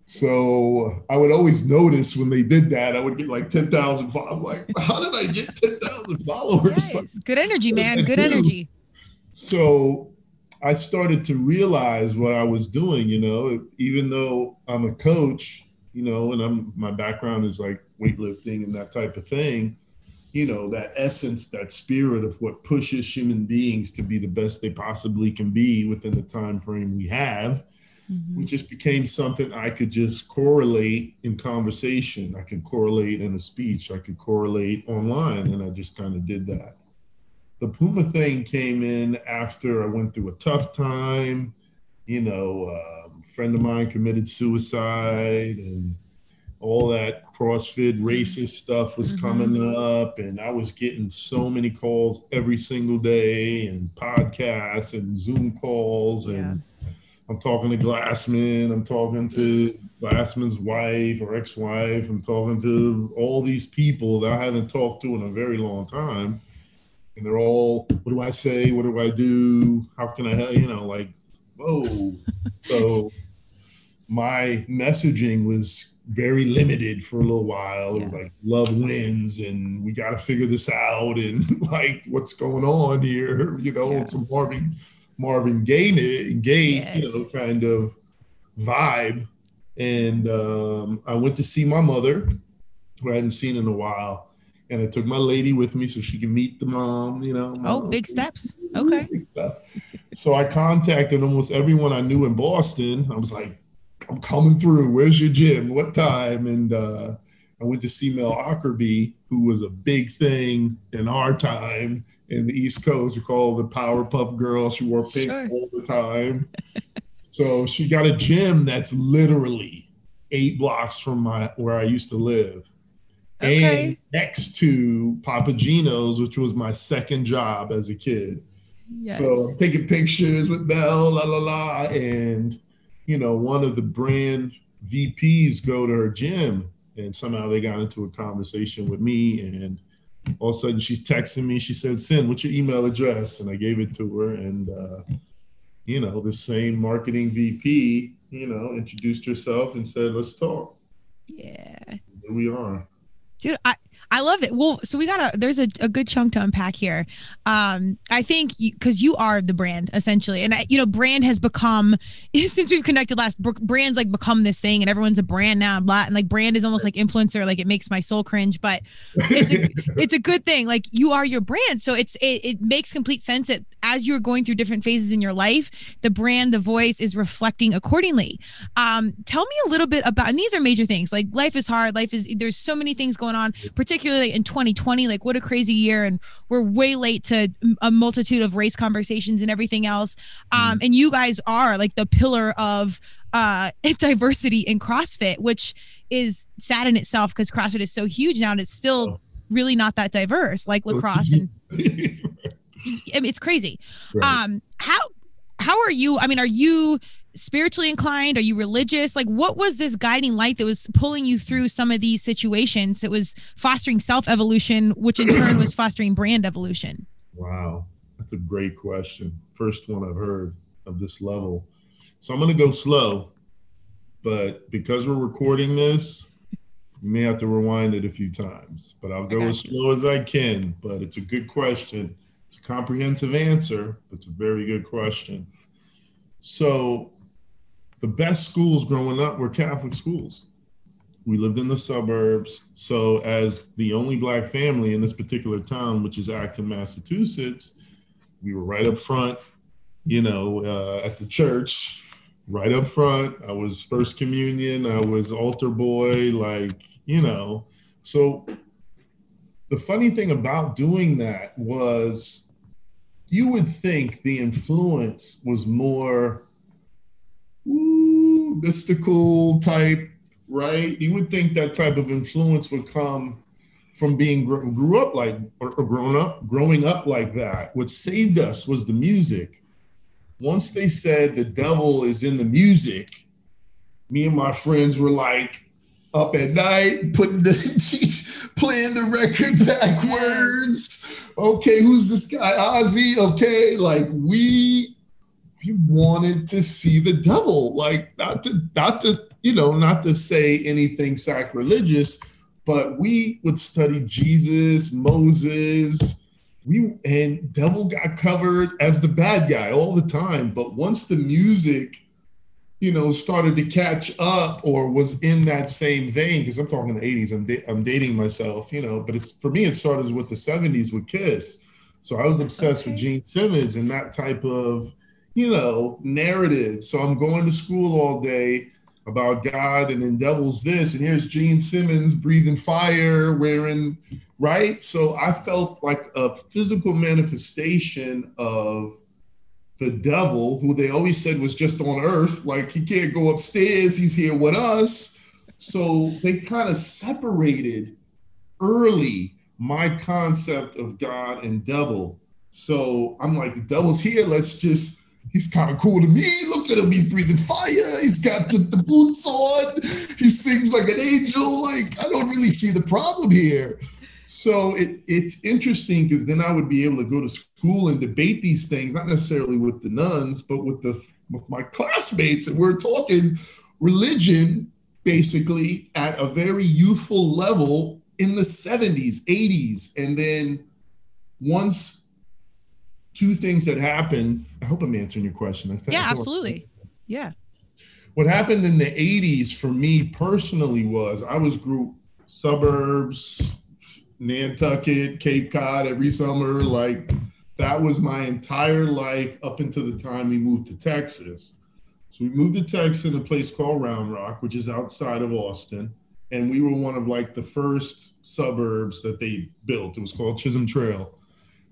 So I would always notice when they did that, I would get like 10,000 followers. I'm like, how did I get 10,000 followers? Yes. Good energy, man. Good energy. So I started to realize what I was doing, you know, even though I'm a coach, you know, and I'm my background is like weightlifting and that type of thing, you know, that essence, that spirit of what pushes human beings to be the best they possibly can be within the time frame we have. Mm-hmm. just became something I could just correlate in conversation. I could correlate in a speech. I could correlate online, and I just kind of did that the Puma thing came in after I went through a tough time. You know, uh, friend of mine committed suicide and all that CrossFit racist stuff was mm-hmm. coming up. And I was getting so many calls every single day and podcasts and Zoom calls. And yeah. I'm talking to Glassman, I'm talking to Glassman's wife or ex wife, I'm talking to all these people that I haven't talked to in a very long time and they're all, what do I say? What do I do? How can I, you know, like, whoa. so my messaging was very limited for a little while. It was like love wins and we got to figure this out and like what's going on here, you know, yeah. some Marvin Marvin Gaye, Gaye, yes. you know, kind of vibe. And um, I went to see my mother, who I hadn't seen in a while and I took my lady with me so she could meet the mom. You know. Oh, big steps. Okay. So I contacted almost everyone I knew in Boston. I was like, "I'm coming through. Where's your gym? What time?" And uh, I went to see Mel Ockerbie, who was a big thing in our time in the East Coast. We call the Powerpuff Girl. She wore pink sure. all the time. so she got a gym that's literally eight blocks from my where I used to live okay. and next to Papa Gino's, which was my second job as a kid. Yes. So I'm taking pictures with Belle, la la la, and you know, one of the brand VPs go to her gym, and somehow they got into a conversation with me, and all of a sudden she's texting me. She said, "Syn, what's your email address?" And I gave it to her, and uh, you know, the same marketing VP, you know, introduced herself and said, "Let's talk." Yeah. Here we are dude i i love it. Well so we got a there's a, a good chunk to unpack here. Um i think because you, you, are the brand essentially. And I, you know brand has become since we've connected last brands like become this thing and everyone's a brand now and blah and like brand is almost like influencer like it makes my soul cringe but it's a it's a good thing. Like you are your brand. So it's it, it makes complete sense that as you're going through different phases in your life the brand the voice is reflecting accordingly um tell me a little bit about and these are major things like life is hard life is there's so many things going on, particularly in 2020. Like, what a crazy year. And we're way late to a multitude of race conversations and everything else. Um, mm-hmm. and you guys are like the pillar of uh, diversity in CrossFit, which is sad in itself because CrossFit is so huge now and it's still oh. really not that diverse like lacrosse and I mean, it's crazy. Right. Um, how how are you? I mean, are you spiritually inclined? Are you religious? Like, what was this guiding light that was pulling you through some of these situations that was fostering self evolution, which in turn was fostering brand evolution? Wow, that's a great question. First one I've heard of this level. So I'm going to go slow, but because we're recording this, you may have to rewind it a few times, but I'll go as slow as I can. But it's a good question. A comprehensive answer. It's a very good question. So the best schools growing up were Catholic schools. We lived in the suburbs. So, as the only Black family in this particular town, which is Acton, Massachusetts, we were right up front, you know, uh, at the church, right up front. I was first communion, I was altar boy, like, you know. So, the funny thing about doing that was you would think the influence was more ooh, mystical type, right? You would think that type of influence would come from being grew up like or, or grown up growing up like that. What saved us was the music. Once they said the devil is in the music, me and my friends were like up at night putting the playing the record backwards. Okay, who's this guy? Ozzy. Okay, like we we wanted to see the devil. Like not to not to you know not to say anything sacrilegious, but we would study Jesus, Moses. We and devil got covered as the bad guy all the time. But once the music, you know, started to catch up or was in that same vein, because I'm talking the 80s, I'm, da- I'm dating myself, you know, but it's for me, it started with the 70s with Kiss. So I was obsessed okay. with Gene Simmons and that type of, you know, narrative. So I'm going to school all day about God and then devil's this, and here's Gene Simmons breathing fire, wearing right. So I felt like a physical manifestation of the devil, who they always said was just on earth, like he can't go upstairs, he's here with us. So they kind of separated early my concept of God and devil. So I'm like, the devil's here, let's just he's kind of cool to me. Look at him, he's breathing fire. He's got the, the boots on. He sings like an angel. Like, I don't really see the problem here. So it, it's interesting because then I would be able to go to school and debate these things, not necessarily with the nuns, but with the with my classmates, and we're talking religion basically at a very youthful level in the 70s, 80s, and then once two things that happened. I hope I'm answering your question. I think, yeah, absolutely. yeah. What happened in the 80s for me personally was I was group suburbs, Nantucket, Cape Cod every summer. Like that was my entire life up until the time we moved to Texas. So we moved to Texas in a place called Round Rock, which is outside of Austin. And we were one of like the first suburbs that they built. It was called Chisholm Trail.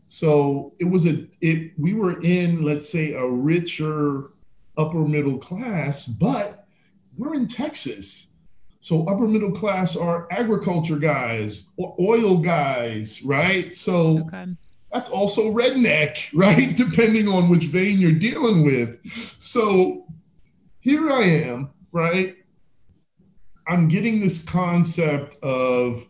So it was a it we were in let's say a richer upper middle class, but we're in Texas. So upper middle class are agriculture guys, oil guys, right? So okay. that's also redneck, right? Depending on which vein you're dealing with. So here I am, right? I'm getting this concept of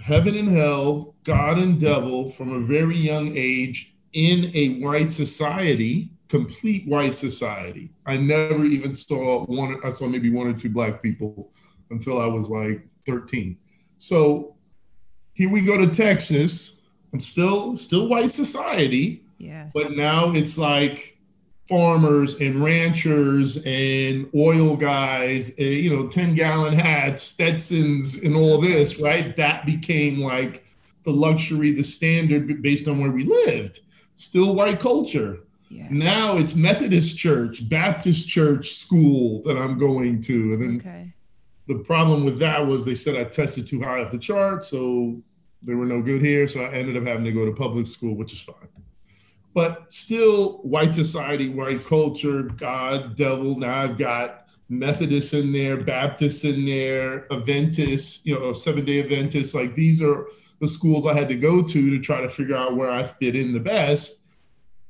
heaven and hell, God and devil from a very young age in a white society, complete white society. I never even saw one, I saw maybe one or two black people until I was like 13. So here we go to Texas. I'm still still white society. Yeah. But now it's like farmers and ranchers and oil guys, and, you know, 10 gallon hats, Stetsons, and all this, right? That became like the luxury, the standard based on where we lived. Still white culture. Yeah. Now it's Methodist church, Baptist church, school that I'm going to. And then okay. The problem with that was they said I tested too high off the chart. So they were no good here. So I ended up having to go to public school, which is fine but still white society, white culture, God, devil. Now I've got Methodists in there, Baptists in there, Adventists, you know, seven day Adventists. Like these are the schools I had to go to to try to figure out where I fit in the best.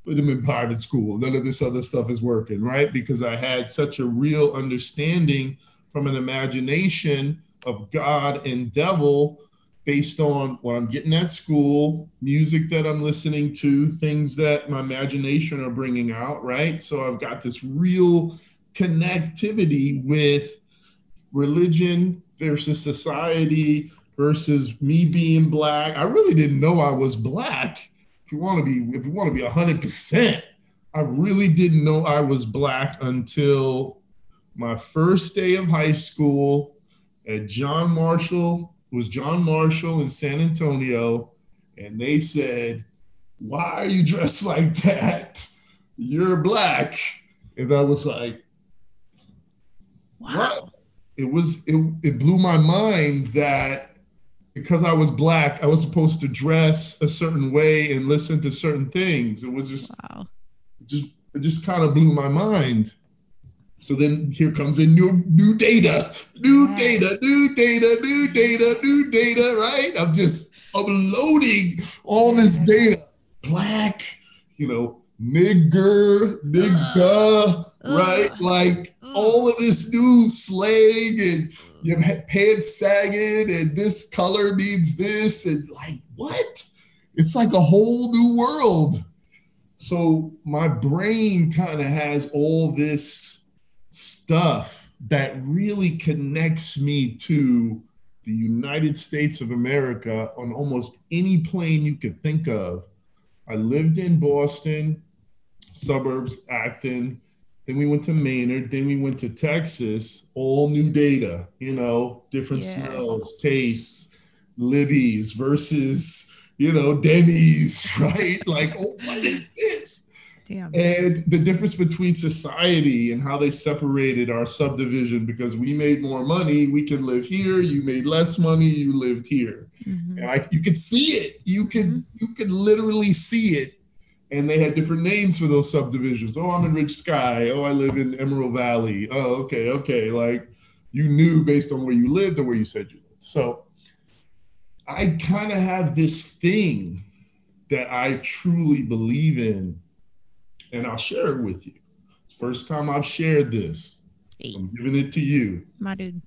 Put them in private school. None of this other stuff is working, right? Because I had such a real understanding from an imagination of God and devil based on what I'm getting at school, music that I'm listening to, things that my imagination are bringing out, right? So I've got this real connectivity with religion versus society versus me being black. I really didn't know I was black. If you want to be, if you want to be hundred percent, I really didn't know I was black until my first day of high school at John Marshall was John Marshall in San Antonio, and they said, Why are you dressed like that? You're black. And I was like, wow. What? It was it, it blew my mind that because I was black, I was supposed to dress a certain way and listen to certain things. It was just wow. Just it just kind of blew my mind. So then here comes in new new data, new yeah. data, new data, new data, new data, right? I'm just uploading all this data. Black, you know, nigger, nigga, uh, right? Uh, like uh, all of this new slang and you have pants sagging and this color means this and like what? It's like a whole new world. So my brain kind of has all this stuff that really connects me to the United States of America on almost any plane you could think of. I lived in Boston, suburbs, Acton. Then we went to Maynard. Then we went to Texas. All new data, you know, different yeah. smells, tastes, Libby's versus, you know, Denny's, right? Like, oh, what is this? Damn. And the difference between society and how they separated our subdivision because we made more money, we can live here. You made less money, you lived here. Mm-hmm. And I, you could see it. You could mm-hmm. you could literally see it. And they had different names for those subdivisions. Oh, I'm in Rich Sky. Oh, I live in Emerald Valley. Oh, okay, okay. Like you knew based on where you lived or where you said you lived. So I kind of have this thing that I truly believe in and I'll share it with you. It's first time I've shared this. Hey. I'm giving it to you. My dude.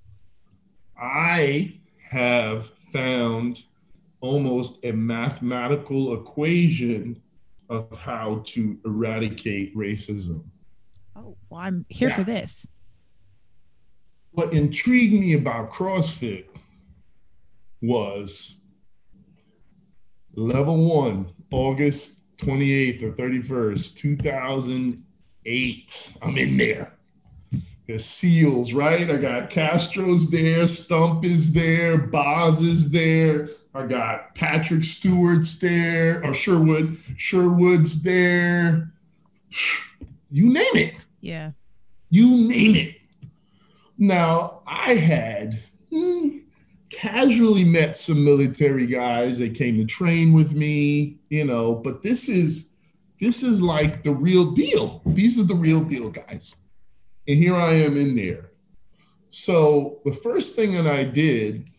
I have found almost a mathematical equation of how to eradicate racism. Oh, well, I'm here yeah. for this. What intrigued me about CrossFit was level one, August 28th or 31st, 2008. I'm in there. There's SEALs, right? I got Castro's there, Stump is there, Boz is there. I got Patrick Stewart's there, or Sherwood, Sherwood's there. You name it. Yeah. You name it. Now, I had hmm, casually met some military guys They came to train with me, you know, but this is this is like the real deal. These are the real deal guys. And here I am in there. So the first thing that I did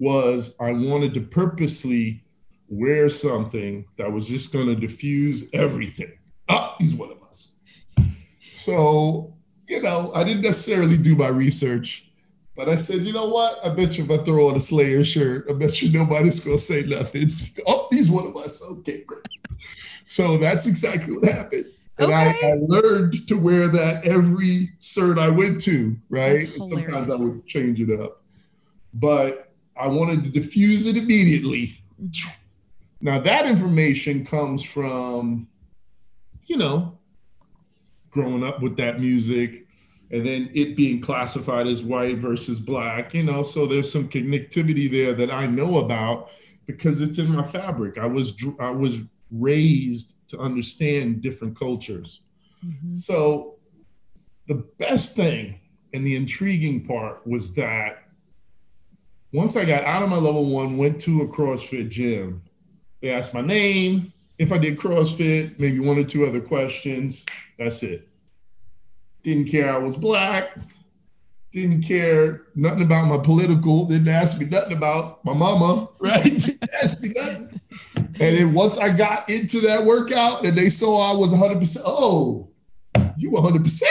was I wanted to purposely wear something that was just going to diffuse everything. Ah, he's one of us. So, you know, I didn't necessarily do my research but I said, you know what? I bet you if I throw on a Slayer shirt, I bet you nobody's gonna say nothing. oh, he's one of us. Okay, great. So that's exactly what happened. And okay. I, I, learned to wear that every cert I went to, right? sometimes I would change it up. But I wanted to diffuse it immediately. Now that information comes from, you know, growing up with that music, and then it being classified as white versus black, you know, so there's some connectivity there that I know about because it's in my fabric. I was I was raised to understand different cultures. Mm-hmm. So the best thing and the intriguing part was that once I got out of my level one, went to a CrossFit gym, they asked my name, if I did CrossFit, maybe one or two other questions. That's it. Didn't care I was black. Didn't care nothing about my political. Didn't ask me nothing about my mama. Right? didn't ask me nothing. And then once I got into that workout and they saw I was 100%, oh, you 100%.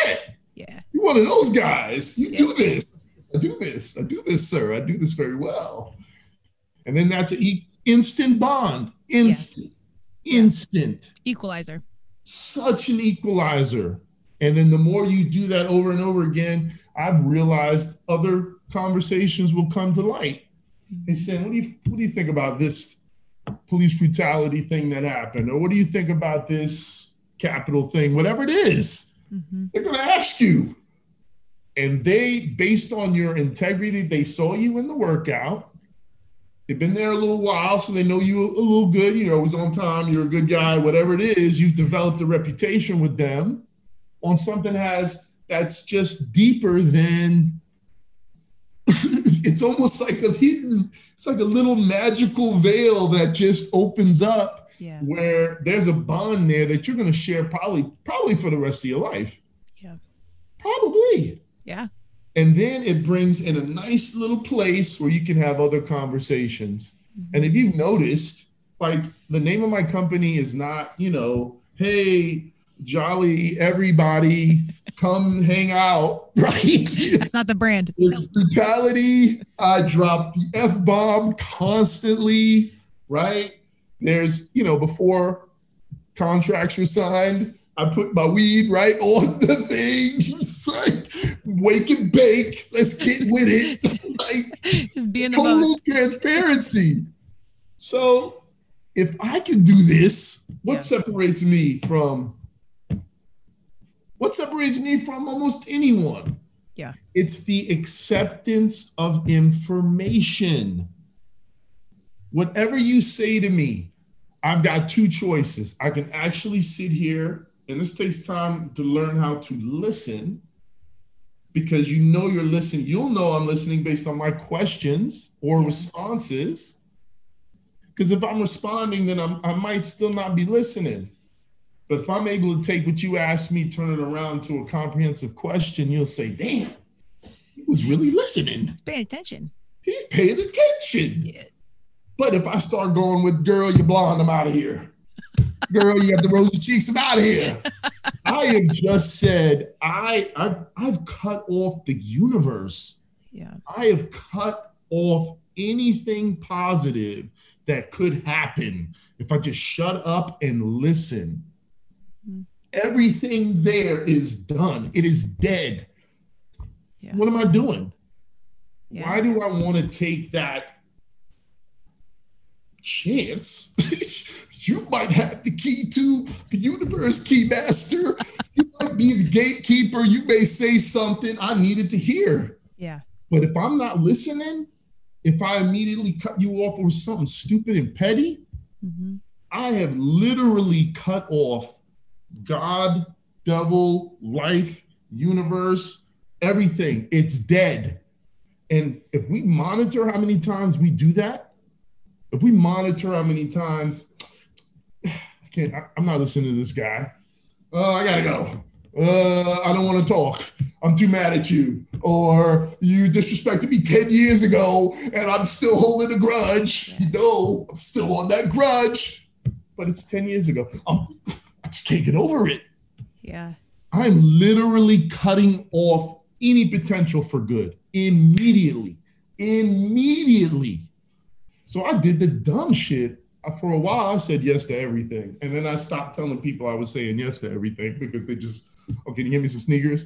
Yeah. You one of those guys. You yeah. do this. I do this. I do this, sir. I do this very well. And then that's an e- instant bond. Instant. Yeah. Instant. Equalizer. Such an equalizer. And then the more you do that over and over again, I've realized other conversations will come to light. They say, what do you what do you think about this police brutality thing that happened? Or what do you think about this capital thing? Whatever it is, mm-hmm. they're gonna ask you. And they, based on your integrity, they saw you in the workout. They've been there a little while, so they know you a little good. You're was on time. You're a good guy. Whatever it is, you've developed a reputation with them on something has that's just deeper than it's almost like a hidden it's like a little magical veil that just opens up yeah. where there's a bond there that you're going to share probably probably for the rest of your life yeah Probably. Yeah. And then it brings in a nice little place where you can have other conversations. Mm-hmm. And if you've noticed, like the name of my company is not, you know, hey, jolly everybody come hang out. Right. That's not the brand. There's brutality i drop the f-bomb constantly right? There's you know before contracts were signed i put my weed right on the thing. It's like wake and bake. Let's get with it. Like just being total transparency. So if i can do this what yeah. separates me from what separates me from almost anyone? Yeah. It's the acceptance of information. Whatever you say to me, I've got two choices. I can actually sit here, and this takes time to learn how to listen because you know you're listening. You'll know I'm listening based on my questions or responses. Because if I'm responding, then I'm, I might still not be listening. But if I'm able to take what you asked me, turn it around to a comprehensive question, you'll say, damn, he was really listening. He's paying attention. He's paying attention. Yeah. But if I start going with, girl, you're blonde, I'm out of here. girl, you have the rosy cheeks, I'm out of here. I have just said, I, I've, I've cut off the universe. Yeah. I have cut off anything positive that could happen if I just shut up and listen Everything there is done. It is dead. Yeah. What am I doing? Yeah. Why do I want to take that chance? you might have the key to the universe, keymaster. you might be the gatekeeper. You may say something I needed to hear. Yeah. But if I'm not listening, if I immediately cut you off with something stupid and petty, mm-hmm. I have literally cut off God, devil, life, universe, everything. It's dead. And if we monitor how many times we do that, if we monitor how many times, I can't, I, am not listening to this guy. Uh, I gotta go. Uh, I don't want to talk. I'm too mad at you. Or you disrespected me 10 years ago and I'm still holding a grudge. You know, I'm still on that grudge. But it's 10 years ago. I'm, I just can't get over it. Yeah. I'm literally cutting off any potential for good immediately. Immediately. So I did the dumb shit. For a while, I said yes to everything. And then I stopped telling people I was saying yes to everything because they just, oh, can you give me some sneakers?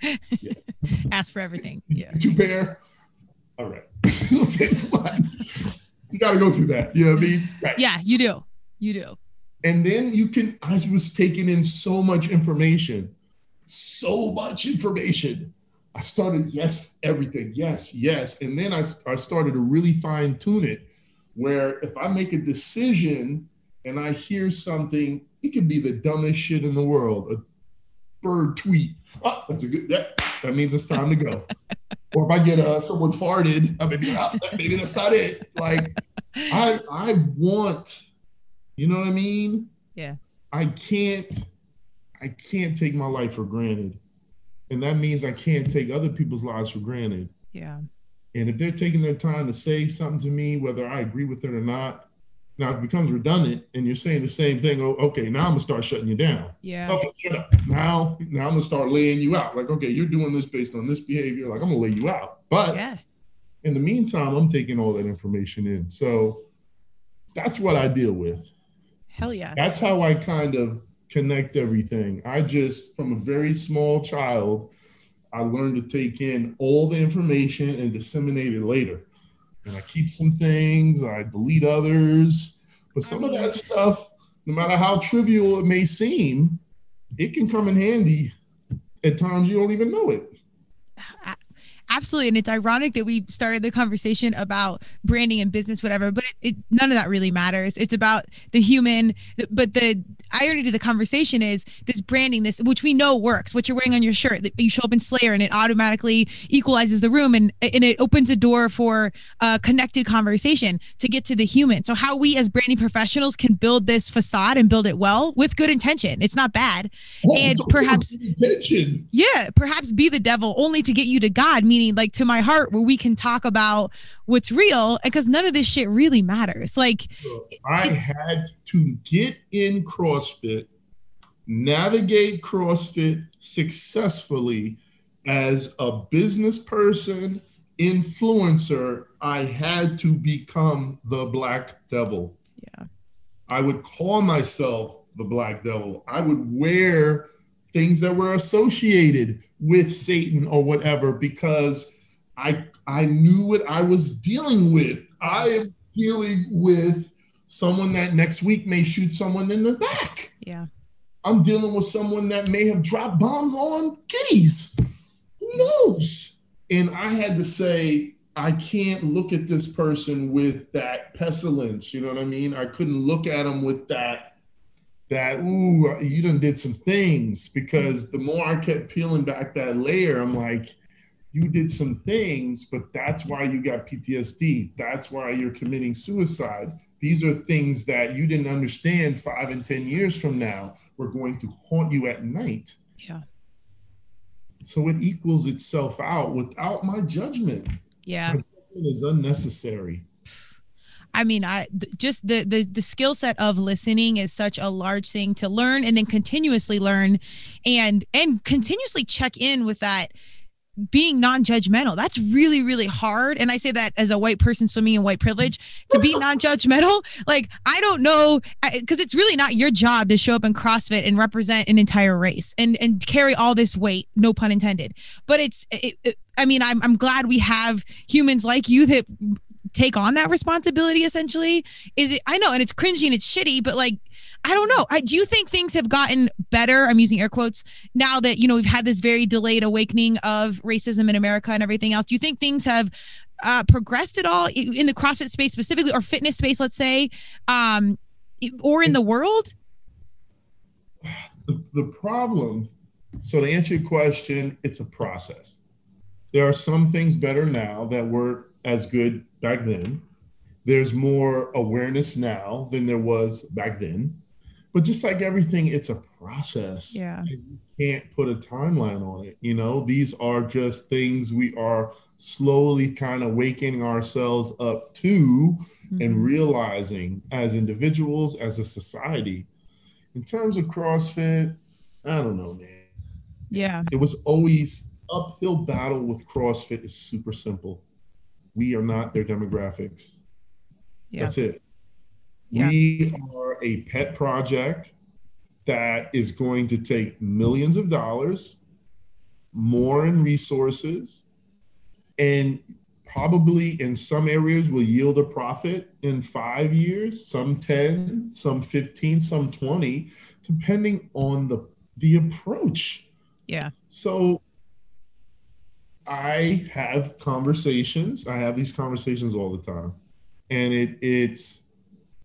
Yeah. Ask for everything. Yeah. Two pair. All right. you got to go through that. You know what I mean? Right. Yeah, you do. You do. And then you can, I was taking in so much information, so much information. I started, yes, everything, yes, yes. And then I, I started to really fine tune it where if I make a decision and I hear something, it could be the dumbest shit in the world, a bird tweet. Oh, that's a good, that, that means it's time to go. or if I get uh, someone farted, I mean, oh, maybe that's not it. Like, I, I want you know what I mean? Yeah. I can't I can't take my life for granted. And that means I can't take other people's lives for granted. Yeah. And if they're taking their time to say something to me, whether I agree with it or not, now it becomes redundant and you're saying the same thing. Oh, okay, now I'm gonna start shutting you down. Yeah. Okay, shut up. Now, now I'm gonna start laying you out. Like, okay, you're doing this based on this behavior. Like, I'm gonna lay you out. But yeah. in the meantime, I'm taking all that information in. So that's what I deal with. Hell yeah. That's how I kind of connect everything. I just, from a very small child, I learned to take in all the information and disseminate it later. And I keep some things, I delete others. But some of that stuff, no matter how trivial it may seem, it can come in handy at times you don't even know it. Absolutely. And it's ironic that we started the conversation about branding and business, whatever, but it, it, none of that really matters. It's about the human. But the irony to the conversation is this branding, this, which we know works, what you're wearing on your shirt, that you show up in Slayer and it automatically equalizes the room and, and it opens a door for a connected conversation to get to the human. So, how we as branding professionals can build this facade and build it well with good intention. It's not bad. Oh, and perhaps, yeah, perhaps be the devil only to get you to God, meaning like to my heart where we can talk about what's real because none of this shit really matters. Like I had to get in CrossFit, navigate CrossFit successfully as a business person, influencer, I had to become the black devil. Yeah. I would call myself the black devil. I would wear things that were associated with Satan or whatever because I I knew what I was dealing with. I am dealing with someone that next week may shoot someone in the back. Yeah. I'm dealing with someone that may have dropped bombs on kiddies. Who knows? And I had to say, I can't look at this person with that pestilence. You know what I mean? I couldn't look at him with that that ooh uh, you done did some things because the more i kept peeling back that layer i'm like you did some things but that's why you got ptsd that's why you're committing suicide. These are things that you didn't understand five and ten years from now were going to haunt you at night. Yeah. So it equals itself out without my judgment. Yeah. My judgment is unnecessary I mean, I just the the the skill set of listening is such a large thing to learn and then continuously learn and and continuously check in with that being non-judgmental. That's really really hard. And i say that as a white person swimming in white privilege to be non-judgmental like i don't know because it's really not your job to show up in crossfit and represent an entire race and and carry all this weight no pun intended. But it's it, it, I mean, I'm I'm glad we have humans like you that take on that responsibility essentially? Is it i know and it's cringy and it's shitty but like i don't know. I, do you think things have gotten better i'm using air quotes now that you know we've had this very delayed awakening of racism in america and everything else? Do you think things have uh, progressed at all in the crossfit space specifically or fitness space let's say um or in the world? The, the problem so to answer your question it's a process. There are some things better now that were as good back then. There's more awareness now than there was back then. But just like everything, it's a process. Yeah. You can't put a timeline on it. You know, these are just things we are slowly kind of waking ourselves up to mm-hmm. and realizing as individuals, as a society. In terms of CrossFit, I don't know, man. Yeah. It was always uphill battle with CrossFit is super simple we are not their demographics. Yeah. That's it. Yeah. We are a pet project that is going to take millions of dollars, more in resources, and probably in some areas will yield a profit in five years, some 10, some 15, some 20, depending on the the approach. Yeah. So I have conversations. I have these conversations all the time, and it it's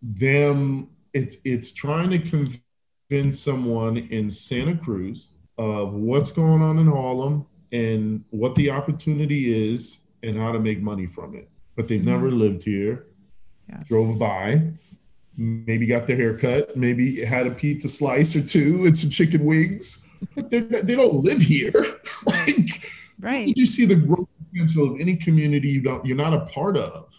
them. It's it's trying to convince someone in Santa Cruz of what's going on in Harlem and what the opportunity is and how to make money from it. But they've mm-hmm. never lived here. Yeah. Drove by, maybe got their hair cut, maybe had a pizza slice or two and some chicken wings. they, they don't live here. like Right. you see the growth potential of any community you don't you're not a part of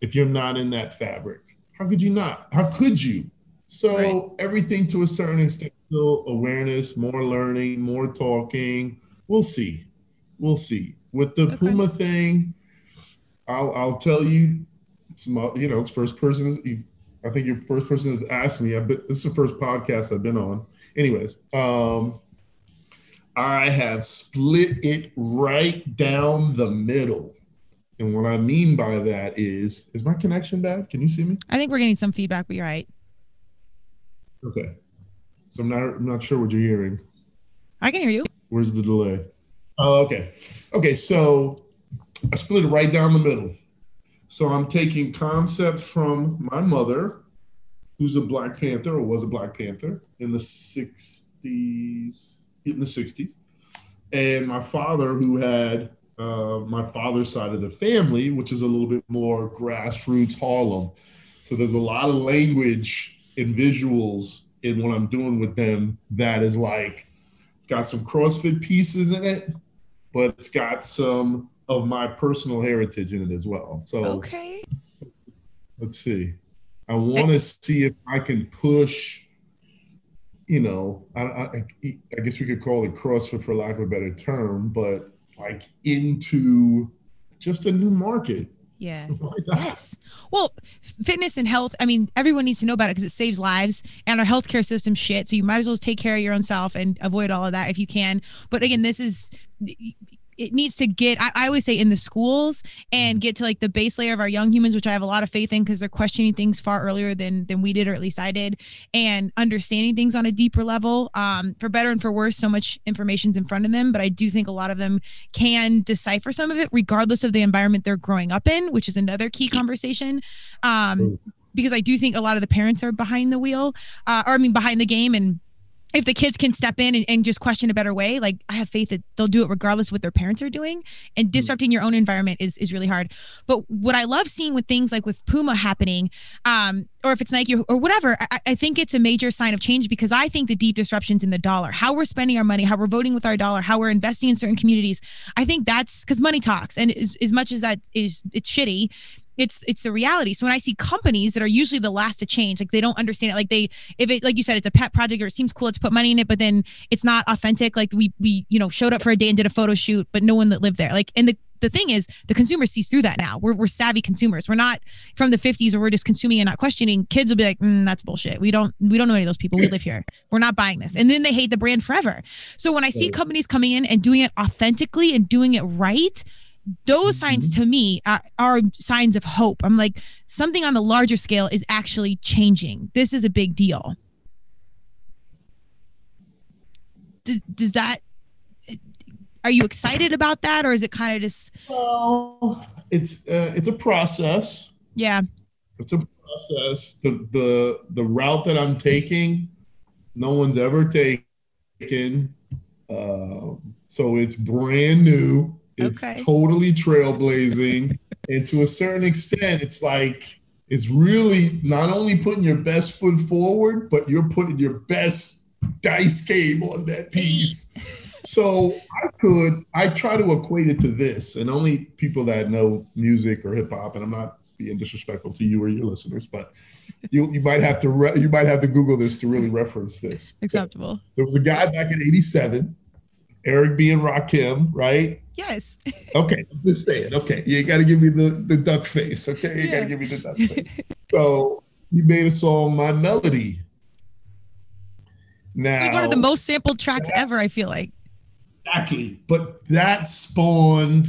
if you're not in that fabric? How could you not? How could you? So right. everything to a certain extent, still awareness, more learning, more talking. We'll see. We'll see. With the okay. Puma thing, I'll I'll tell you some you know, it's first person. I think you're first person to ask me. I've this is the first podcast I've been on. Anyways, um, I have split it right down the middle. And what I mean by that is, is my connection bad? Can you see me? I think we're getting some feedback, but you're right. Okay. So I'm not I'm not sure what you're hearing. I can hear you. Where's the delay? Oh, okay. Okay, so I split it right down the middle. So I'm taking concept from my mother, who's a Black Panther or was a Black Panther in the 60s, in the 60s, and my father, who had uh, my father's side of the family, which is a little bit more grassroots Harlem. So there's a lot of language and visuals in what I'm doing with them that is like, it's got some CrossFit pieces in it, but it's got some of my personal heritage in it as well. So, okay. Let's see. I want to see if I can push, you know, I, I, I guess we could call it CrossFit for lack of a better term, but like into just a new market. Yeah. Yes. Well, fitness and health, I mean, everyone needs to know about it because it saves lives and our healthcare system shit. So you might as well take care of your own self and avoid all of that if you can. But again, this is it needs to get I, I, always say in the schools and get to like the base layer of our young humans which i have a lot of faith in because they're questioning things far earlier than than we did or at least i did and understanding things on a deeper level. Um, for better and for worse so much information's in front of them but i do think a lot of them can decipher some of it regardless of the environment they're growing up in which is another key conversation. Um, because i do think a lot of the parents are behind the wheel uh, or i mean behind the game and if the kids can step in and, and, just question a better way, like I have faith that they'll do it regardless of what their parents are doing. And mm. disrupting your own environment is is really hard. But what I love seeing with things like with Puma happening, um, or if it's Nike or, or whatever, I, I, think it's a major sign of change because I think the deep disruptions in the dollar, how we're spending our money, how we're voting with our dollar, how we're investing in certain communities, I think that's because money talks. And as, as much as that is it's shitty, it's it's the reality. So when i see companies that are usually the last to change like they don't understand it. Like they if it like you said it's a pet project or it seems cool let's put money in it but then it's not authentic. Like we we you know showed up for a day and did a photo shoot but no one that lived there. Like and the the thing is the consumer sees through that now. We're, we're savvy consumers. We're not from the 50s where we're just consuming and not questioning. Kids will be like mm, that's bullshit. We don't we don't know any of those people. We live here. We're not buying this. And then they hate the brand forever. So when i see companies coming in and doing it authentically and doing it right those signs mm-hmm. to me are, are, signs of hope. I'm like, something on the larger scale is actually changing. This is a big deal. Does, does that, are you excited about that or is it kind of just? Well, it's, uh, it's a process. Yeah. It's a process. The, the, the route that I'm taking, no one's ever taken. Uh, so it's brand new it's okay. totally trailblazing. and to a certain extent, it's like, it's really not only putting your best foot forward, but you're putting your best dice game on that piece. So I could, I try to equate it to this, and only people that know music or hip hop, and I'm not being disrespectful to you or your listeners, but you you might have to re- you might have to Google this to really reference this. Acceptable. So there was a guy back in '87 Eric B. and Rakim, right? Yes. okay, I'm just saying. Okay, you got to give me the the duck face. Okay, you yeah. got to give me the duck face. so you made a song, "My Melody." Now, like one of the most sampled tracks that, ever. I feel like. Exactly, but that spawned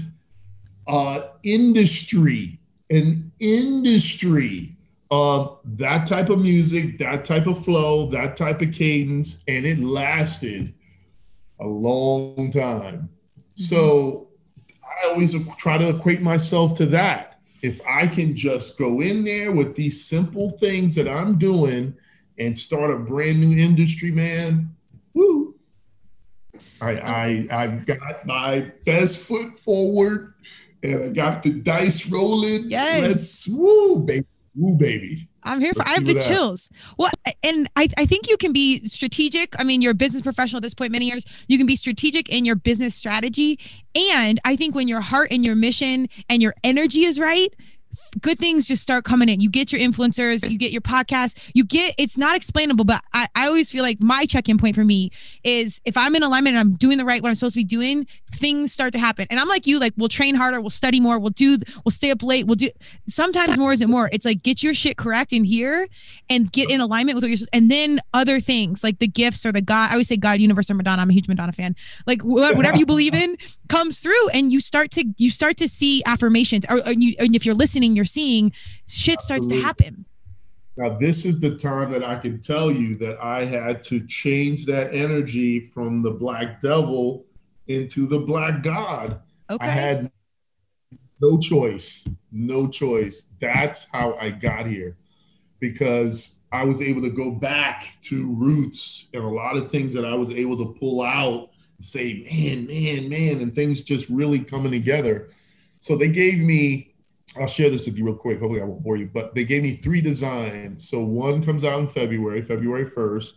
uh industry, an industry of that type of music, that type of flow, that type of cadence, and it lasted a long time. Mm-hmm. So I always try to equate myself to that. If I can just go in there with these simple things that I'm doing and start a brand new industry, man, woo. I I I've got my best foot forward and I got the dice rolling. Yes. Let's woo, baby. Woo, baby. I'm here for. I have the chills. Well, and I, I think you can be strategic. I mean, you're a business professional at this point, many years. You can be strategic in your business strategy, and I think when your heart and your mission and your energy is right, good things just start coming in. You get your influencers, you get your podcast, you get it's not explainable, but I, I always feel like my check-in point for me is if I'm in alignment and I'm doing the right what I'm supposed to be doing, things start to happen. And I'm like you, like we'll train harder, we'll study more, we'll do we'll stay up late, we'll do sometimes more isn't more. It's like get your shit correct in here and get in alignment with what you're and then other things like the gifts or the God. I always say God, universe, or Madonna. I'm a huge Madonna fan. Like whatever you believe in comes through and you start to you start to see affirmations or, or you and if you're listening, you're seeing, shit starts to happen. Now, this is the time that I can tell you that I had to change that energy from the black devil into the black God. Okay. I had no choice. No choice. That's how I got here because I was able to go back to roots and a lot of things that I was able to pull out and say, man, man, man, and things just really coming together. So they gave me, I'll share this with you real quick. Hopefully I won't bore you, but they gave me three designs. So one comes out in February, February 1st.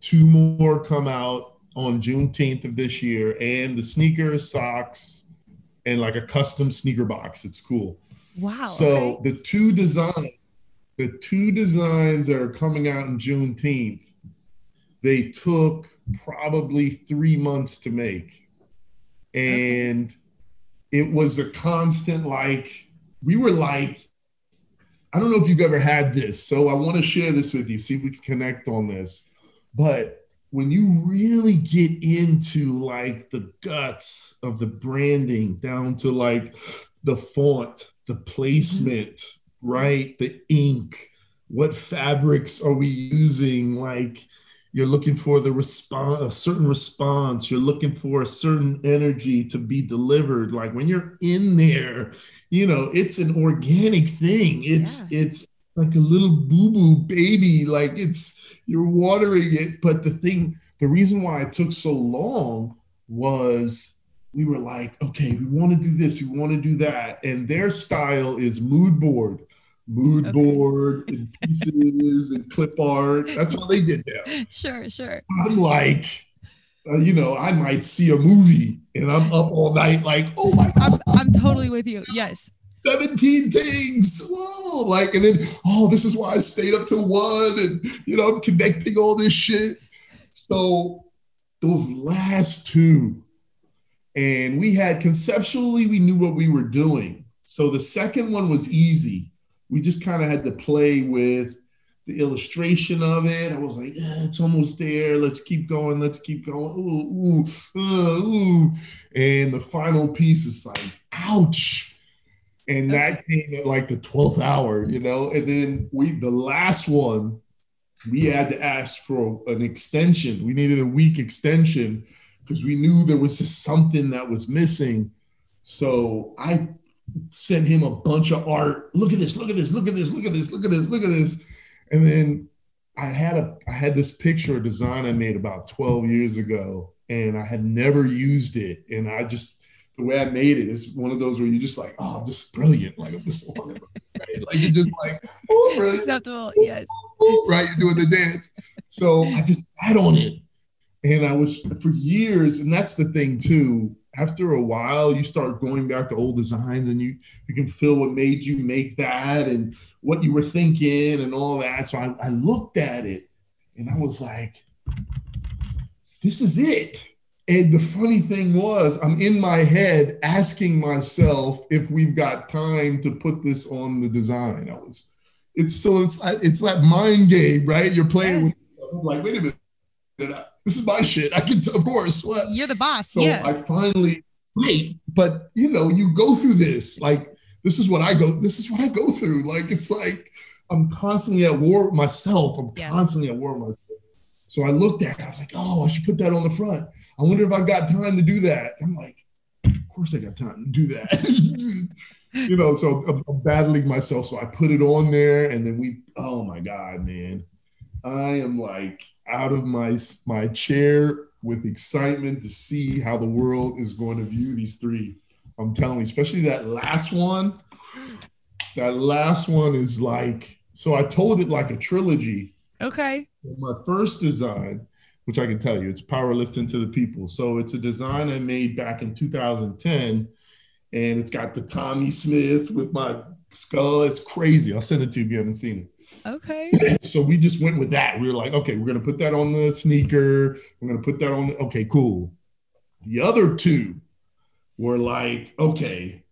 Two more come out on Juneteenth of this year, and the sneakers, socks, and like a custom sneaker box. It's cool. Wow. So okay. the two designs the two designs that are coming out in Juneteenth, they took probably three months to make. And okay. it was a constant, like, we were like, I don't know if you've ever had this. So I want to share this with you, see if we can connect on this. But when you really get into like the guts of the branding down to like the font, the placement, mm-hmm right? The ink, what fabrics are we using? Like you're looking for the response, a certain response, you're looking for a certain energy to be delivered. Like when you're in there, you know, it's an organic thing. It's yeah. it's like a little boo-boo baby, like it's you're watering it. But the thing, the reason why it took so long was we were like, okay, we want to do this, we want to do that. And their style is mood board mood okay. board and pieces and clip art. That's all they did now. Sure, sure. I'm like, uh, you know, I might see a movie and I'm up all night, like, oh my God. I'm, I'm totally with you. Yes. 17 things. Whoa. Like, and then, oh, this is why I stayed up till one and, you know, I'm connecting all this shit. So those last two, and we had conceptually, we knew what we were doing. So the second one was easy we just kind of had to play with the illustration of it. I was like, yeah, it's almost there. Let's keep going. Let's keep going. Ooh, ooh, uh, ooh. And the final piece is like, ouch. And that came at like the 12th hour, you know. And then we, the last one, we had to ask for an extension. We needed a week extension because we knew there was just something that was missing. So I sent him a bunch of art. Look at this, look at this, look at this, look at this, look at this, look at this. And then I had a I had this picture design I made about 12 years ago, and I had never used it. And I just the way I made it is one of those where you're just like, oh, I'm just brilliant. Like I'm just right? like you're just like, oh, brilliant. Acceptable, yes. Right, you're doing the dance. So I just sat on it. And I was for years, and that's the thing too after a while you start going back to old designs and you you can feel what made you make that and what you were thinking and all that. So I, I looked at it and i was like this is it. And the funny thing was i'm in my head asking myself if we've got time to put this on the design. I was it's so it's it's that mind game right? You're playing with like wait a minute this is my shit. I can, t- of course. What? You're the boss. So yeah. I finally, right. But you know, you go through this. Like, this is what I go. This is what I go through. Like, it's like I'm constantly at war with myself. I'm yeah. constantly at war with myself. So I looked at it. I was like, oh, I should put that on the front. I wonder if I got time to do that. I'm like, of course I got time to do that. you know, so I'm, I'm battling myself. So I put it on there, and then we. Oh my god, man! I am like out of my my chair with excitement to see how the world is going to view these three. I'm telling you, especially that last one. That last one is like so. I told it like a trilogy. Okay. My first design, which I can tell you, it's powerlifting to the people. So it's a design I made back in 2010, and it's got the Tommie Smith with my skull. It's crazy. I'll send it to you if you haven't seen it. Okay. so we just went with that. We were like, okay, we're gonna put that on the sneaker. We're gonna put that on. The, okay, cool. The other two were like, okay.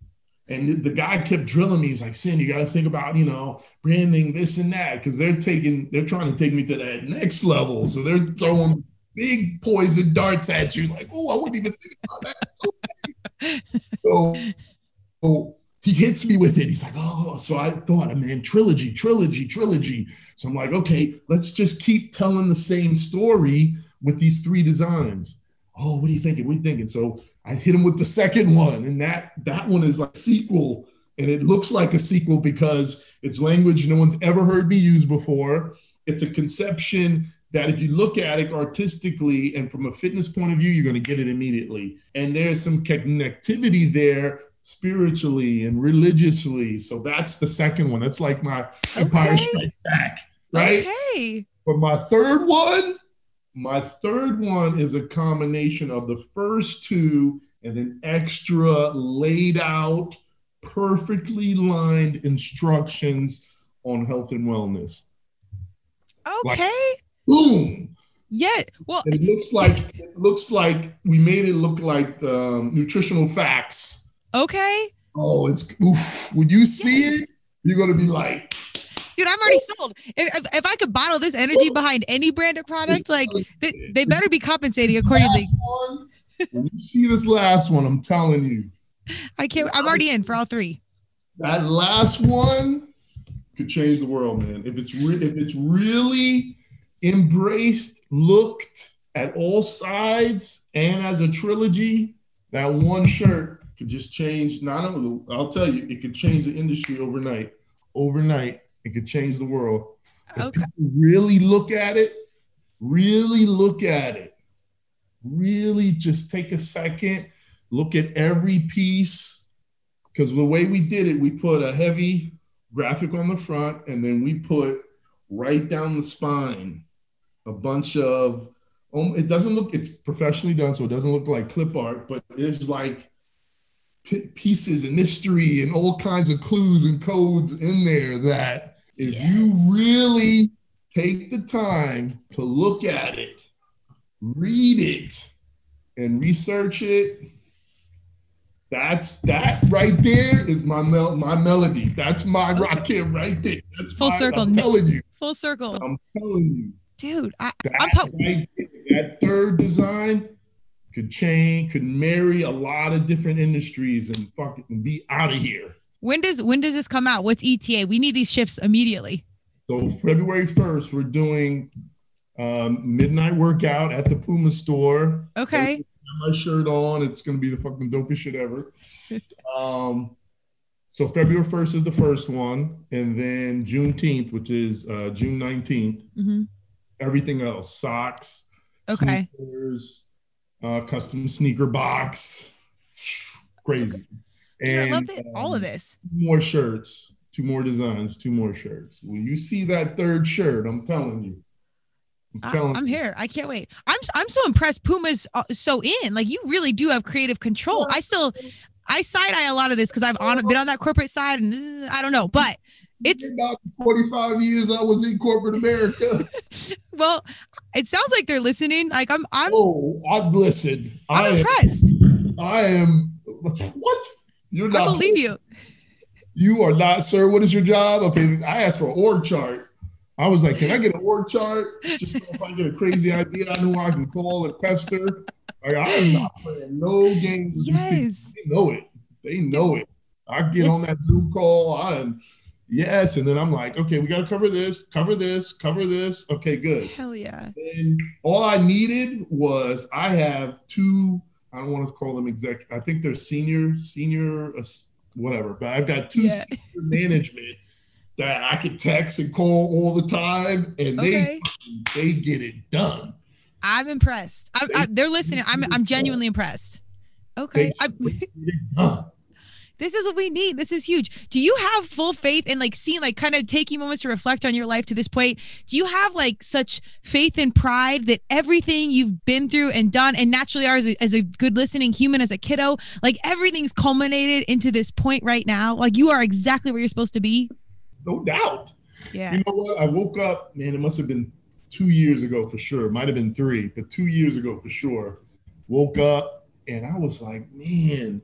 And the guy kept drilling me. He's like, Syn, you got to think about, you know, branding this and that because they're taking, they're trying to take me to that next level. So they're throwing big poison darts at you, like, oh, I wouldn't even think about that. so, so he hits me with it. He's like, oh, so I thought, a man, trilogy, trilogy, trilogy. So I'm like, okay, let's just keep telling the same story with these three designs. Oh, what are you thinking? What are you thinking? So I hit him with the second one, and that that one is like sequel and it looks like a sequel because it's language no one's ever heard me use before. It's a conception that if you look at it artistically and from a fitness point of view, you're going to get it immediately. And there's some connectivity there spiritually and religiously. So that's the second one. That's like my okay. Empire Strikes Back, right? Okay. But my third one, my third one is a combination of the first two and then extra laid out, perfectly lined instructions on health and wellness. Okay. Like, boom. Yeah. Well, it looks like it looks like we made it look like um, nutritional facts. Okay. Oh, it's oof. when you see yes. it, you're gonna be like, dude, I'm already oh. sold. If, if, I could bottle this energy oh. behind any brand branded product, like they, they better be compensating accordingly. One, when you see this last one, I'm telling you. I can't. I'm already in for all three. That last one could change the world, man. If it's re- if it's really embraced, looked at all sides, and as a trilogy, that one shirt could just change. Not only, I'll tell you, it could change the industry overnight. Overnight, it could change the world. If okay. people really look at it, really look at it, really just take a second, look at every piece. Because the way we did it, we put a heavy graphic on the front, and then we put right down the spine a bunch of um, it doesn't look it's professionally done so it doesn't look like clip art but it's like pieces and mystery and all kinds of clues and codes in there that if yes. you really take the time to look at it read it and research it that's that right there is my mel- my melody. That's my okay. rock hit right there. That's full my, circle. I'm telling you. Full circle. I'm telling you dude. I, that, I'm po- right, that third design could change, could marry a lot of different industries and fucking be out of here. When does when does this come out? What's ETA? We need these shifts immediately. So February first, we're doing um, midnight workout at the Puma store. Okay. my shirt on. It's gonna be the fucking dopest shit ever. um, so February first is the first one, and then Juneteenth, which is uh, June 19th mm-hmm everything else socks, okay, sneakers, uh, custom sneaker box. Crazy. And I love it. all of um, this. More shirts, two more designs, two more shirts. When you see that third shirt, I'm telling you. I'm, I'm here. I can't wait. I'm I'm so impressed. Puma's uh, so in. Like you really do have creative control. I still I side eye a lot of this because I've on been on that corporate side and uh, I don't know, but it's about 45 years I was in corporate America. well, it sounds like they're listening. Like I'm I'm Oh, I've listened. I'm I impressed. Am, I am what? You're not I believe you. You are not, sir. What is your job? Okay, I asked for an org chart. I was like, can I get an org chart? Just so if I get a crazy idea, I know I can call and pester. Like, I am not playing no games. Yes. They know it. They know it. I get yes. on that Zoom call. I am Yes. And then I'm like, okay, we got to cover this, cover this, cover this. Okay, good. Hell yeah. And all I needed was I have two, I don't want to call them exec, I think they're senior, senior, uh, whatever, but I've got two yeah. senior management that I can text and call all the time and okay. they they get it done. I'm impressed. I, I, they're listening. I'm I'm genuinely impressed. Okay. This is what we need. This is huge. Do you have full faith in like seeing, like, kind of taking moments to reflect on your life to this point? Do you have like such faith and pride that everything you've been through and done, and naturally are as a, as a good listening human, as a kiddo, like everything's culminated into this point right now? Like you are exactly where you're supposed to be? No doubt. Yeah. You know what? I woke up, man, it must have been two years ago for sure. It might have been three, but two years ago for sure. Woke up and I was like, man,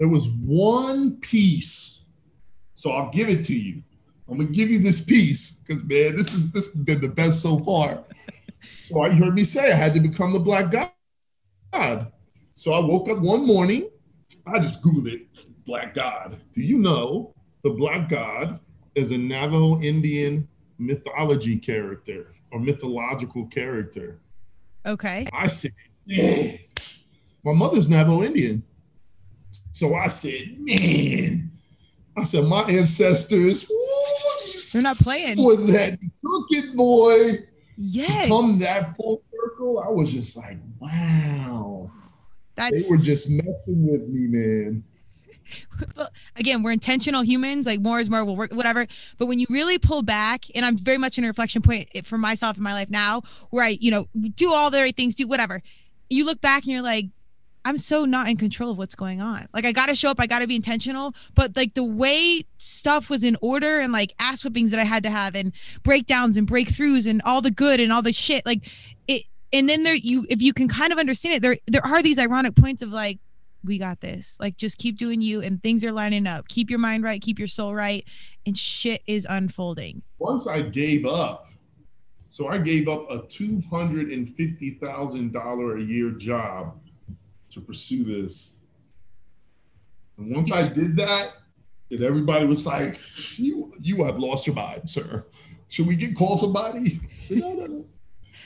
there was one piece. So I'll give it to you. I'm gonna give you this piece because man, this is this has been the best so far. so you heard me say I had to become the black god. So I woke up one morning, I just Googled it, black god. Do you know the black god is a Navajo Indian mythology character or mythological character? Okay. I said, yeah. My mother's Navajo Indian. So I said, man, I said, my ancestors, they're not playing. Was that cooking boy? Yes. come that full circle, I was just like, wow. That's, they were just messing with me, man. again, we're intentional humans. Like more is more We'll work, whatever. But when you really pull back, and I'm very much in a reflection point eh, for myself in my life now, where I, you know, do all the right things, do whatever. You look back and you're like, I'm so not in control of what's going on. Like I gotta show up, I gotta be intentional. But like the way stuff was in order and like ass whippings that I had to have and breakdowns and breakthroughs and all the good and all the shit, like it and then there you if you can kind of understand it, there there are these ironic points of like, we got this. Like just keep doing you and things are lining up. Keep your mind right, keep your soul right, and shit is unfolding. Once I gave up, so I gave up a two hundred and fifty thousand dollar a year job to pursue this. And once I did that, and everybody was like, "You, you have lost your mind, sir. Should we get call somebody?" I said, "No, no, no."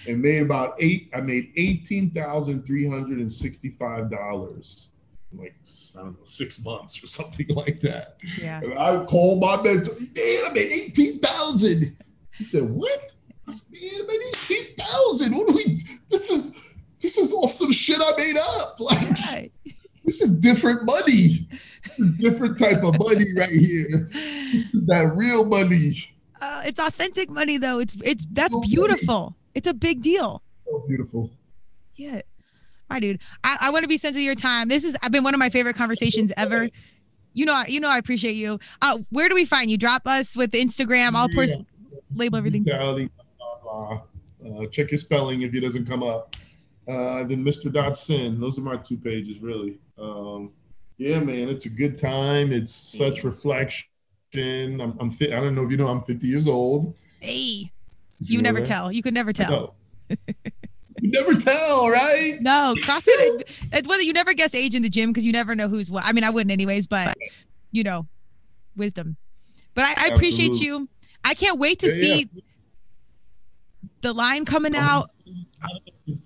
And made about eight. I made eighteen thousand three hundred and sixty-five dollars, like I don't know, six months or something like that. Yeah. And I called my mentor. Man, I made eighteen thousand. He said, "What?" I said, "Man, I made eighteen thousand. What do we? This is." This is all some shit I made up. Like right. this is different money. This is different type of money right here. This is that real money. Uh, it's authentic money though. It's it's that's beautiful. It's a big deal. So beautiful. Yeah. My dude. I, I want to be sensitive to your time. This has been one of my favorite conversations ever. You know, you know, I appreciate you. Uh, where do we find you? Drop us with Instagram. I'll yeah. post label everything. Uh, check your spelling if it doesn't come up uh, then Mr. Dot Syn. Those are my two pages, really. Um, yeah, man, it's a good time. It's such reflection. I'm, I'm fit. I don't know if you know, I'm 50 years old. Hey, you, you never that? tell. You could never tell. you never tell, right? No, CrossFit. it's whether you never guess age in the gym because you never know who's what. I mean, I wouldn't anyways, but you know, wisdom. But I, I appreciate you. I can't wait to yeah, see yeah. the line coming out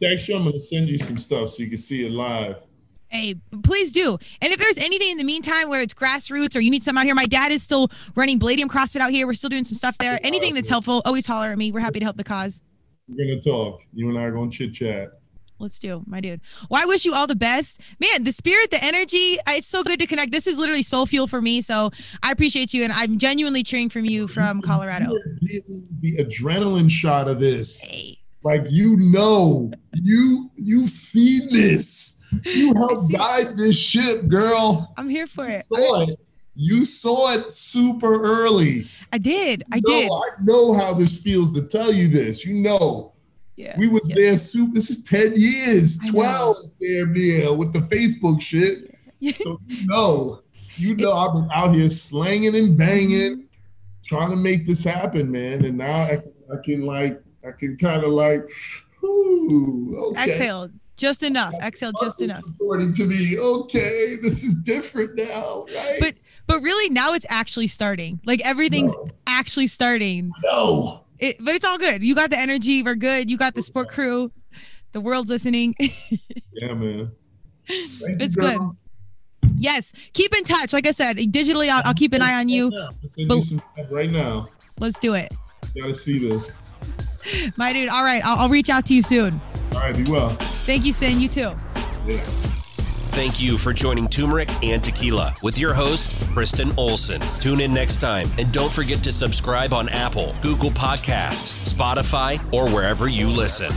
text you. I'm gonna send you some stuff so you can see it live. Hey, please do. And if there's anything in the meantime where it's grassroots or you need some out here, my dad is still running Bladium CrossFit out here. We're still doing some stuff there. Anything that's helpful, always holler at me. We're happy to help the cause. We're gonna talk. You and I are gonna chit chat. Let's do, my dude. Well, I wish you all the best, man. The spirit, the energy. Uh, it's so good to connect. This is literally soul fuel for me. So I appreciate you, and I'm genuinely cheering from you from Colorado. The adrenaline shot of this. Hey like you know, you you've seen this. You helped guide this ship, girl. I'm here for it. You saw it. You saw it super early. I did. I did. I know how this feels to tell you this. You know. Yeah. We was yeah. there super this is 10 years, 12 there near with the Facebook shit. Yeah. So you know, you know it's, I've been out here slanging and banging, mm-hmm. trying to make this happen, man. And now I, I can like I can kind of like, ooh, okay. exhale just enough. Exhale just enough. According to me, okay, this is different now, right? But but really now it's actually starting. Like everything's no. actually starting. No. It, but it's all good. You got the energy. We're good. You got the sport crew. The world's listening. yeah, man. Thank it's good. Yes, keep in touch. Like I said, digitally, I'll, I'll keep an eye on you. But, right now. Let's do it. Got to see this. My dude. All right. I'll, I'll reach out to you soon. All right. Be well. Thank you, Syn. You too. Yeah. Thank you for joining Turmeric and Tequila with your host, Kristen Olson. Tune in next time and don't forget to subscribe on Apple, Google Podcasts, Spotify, or wherever you listen.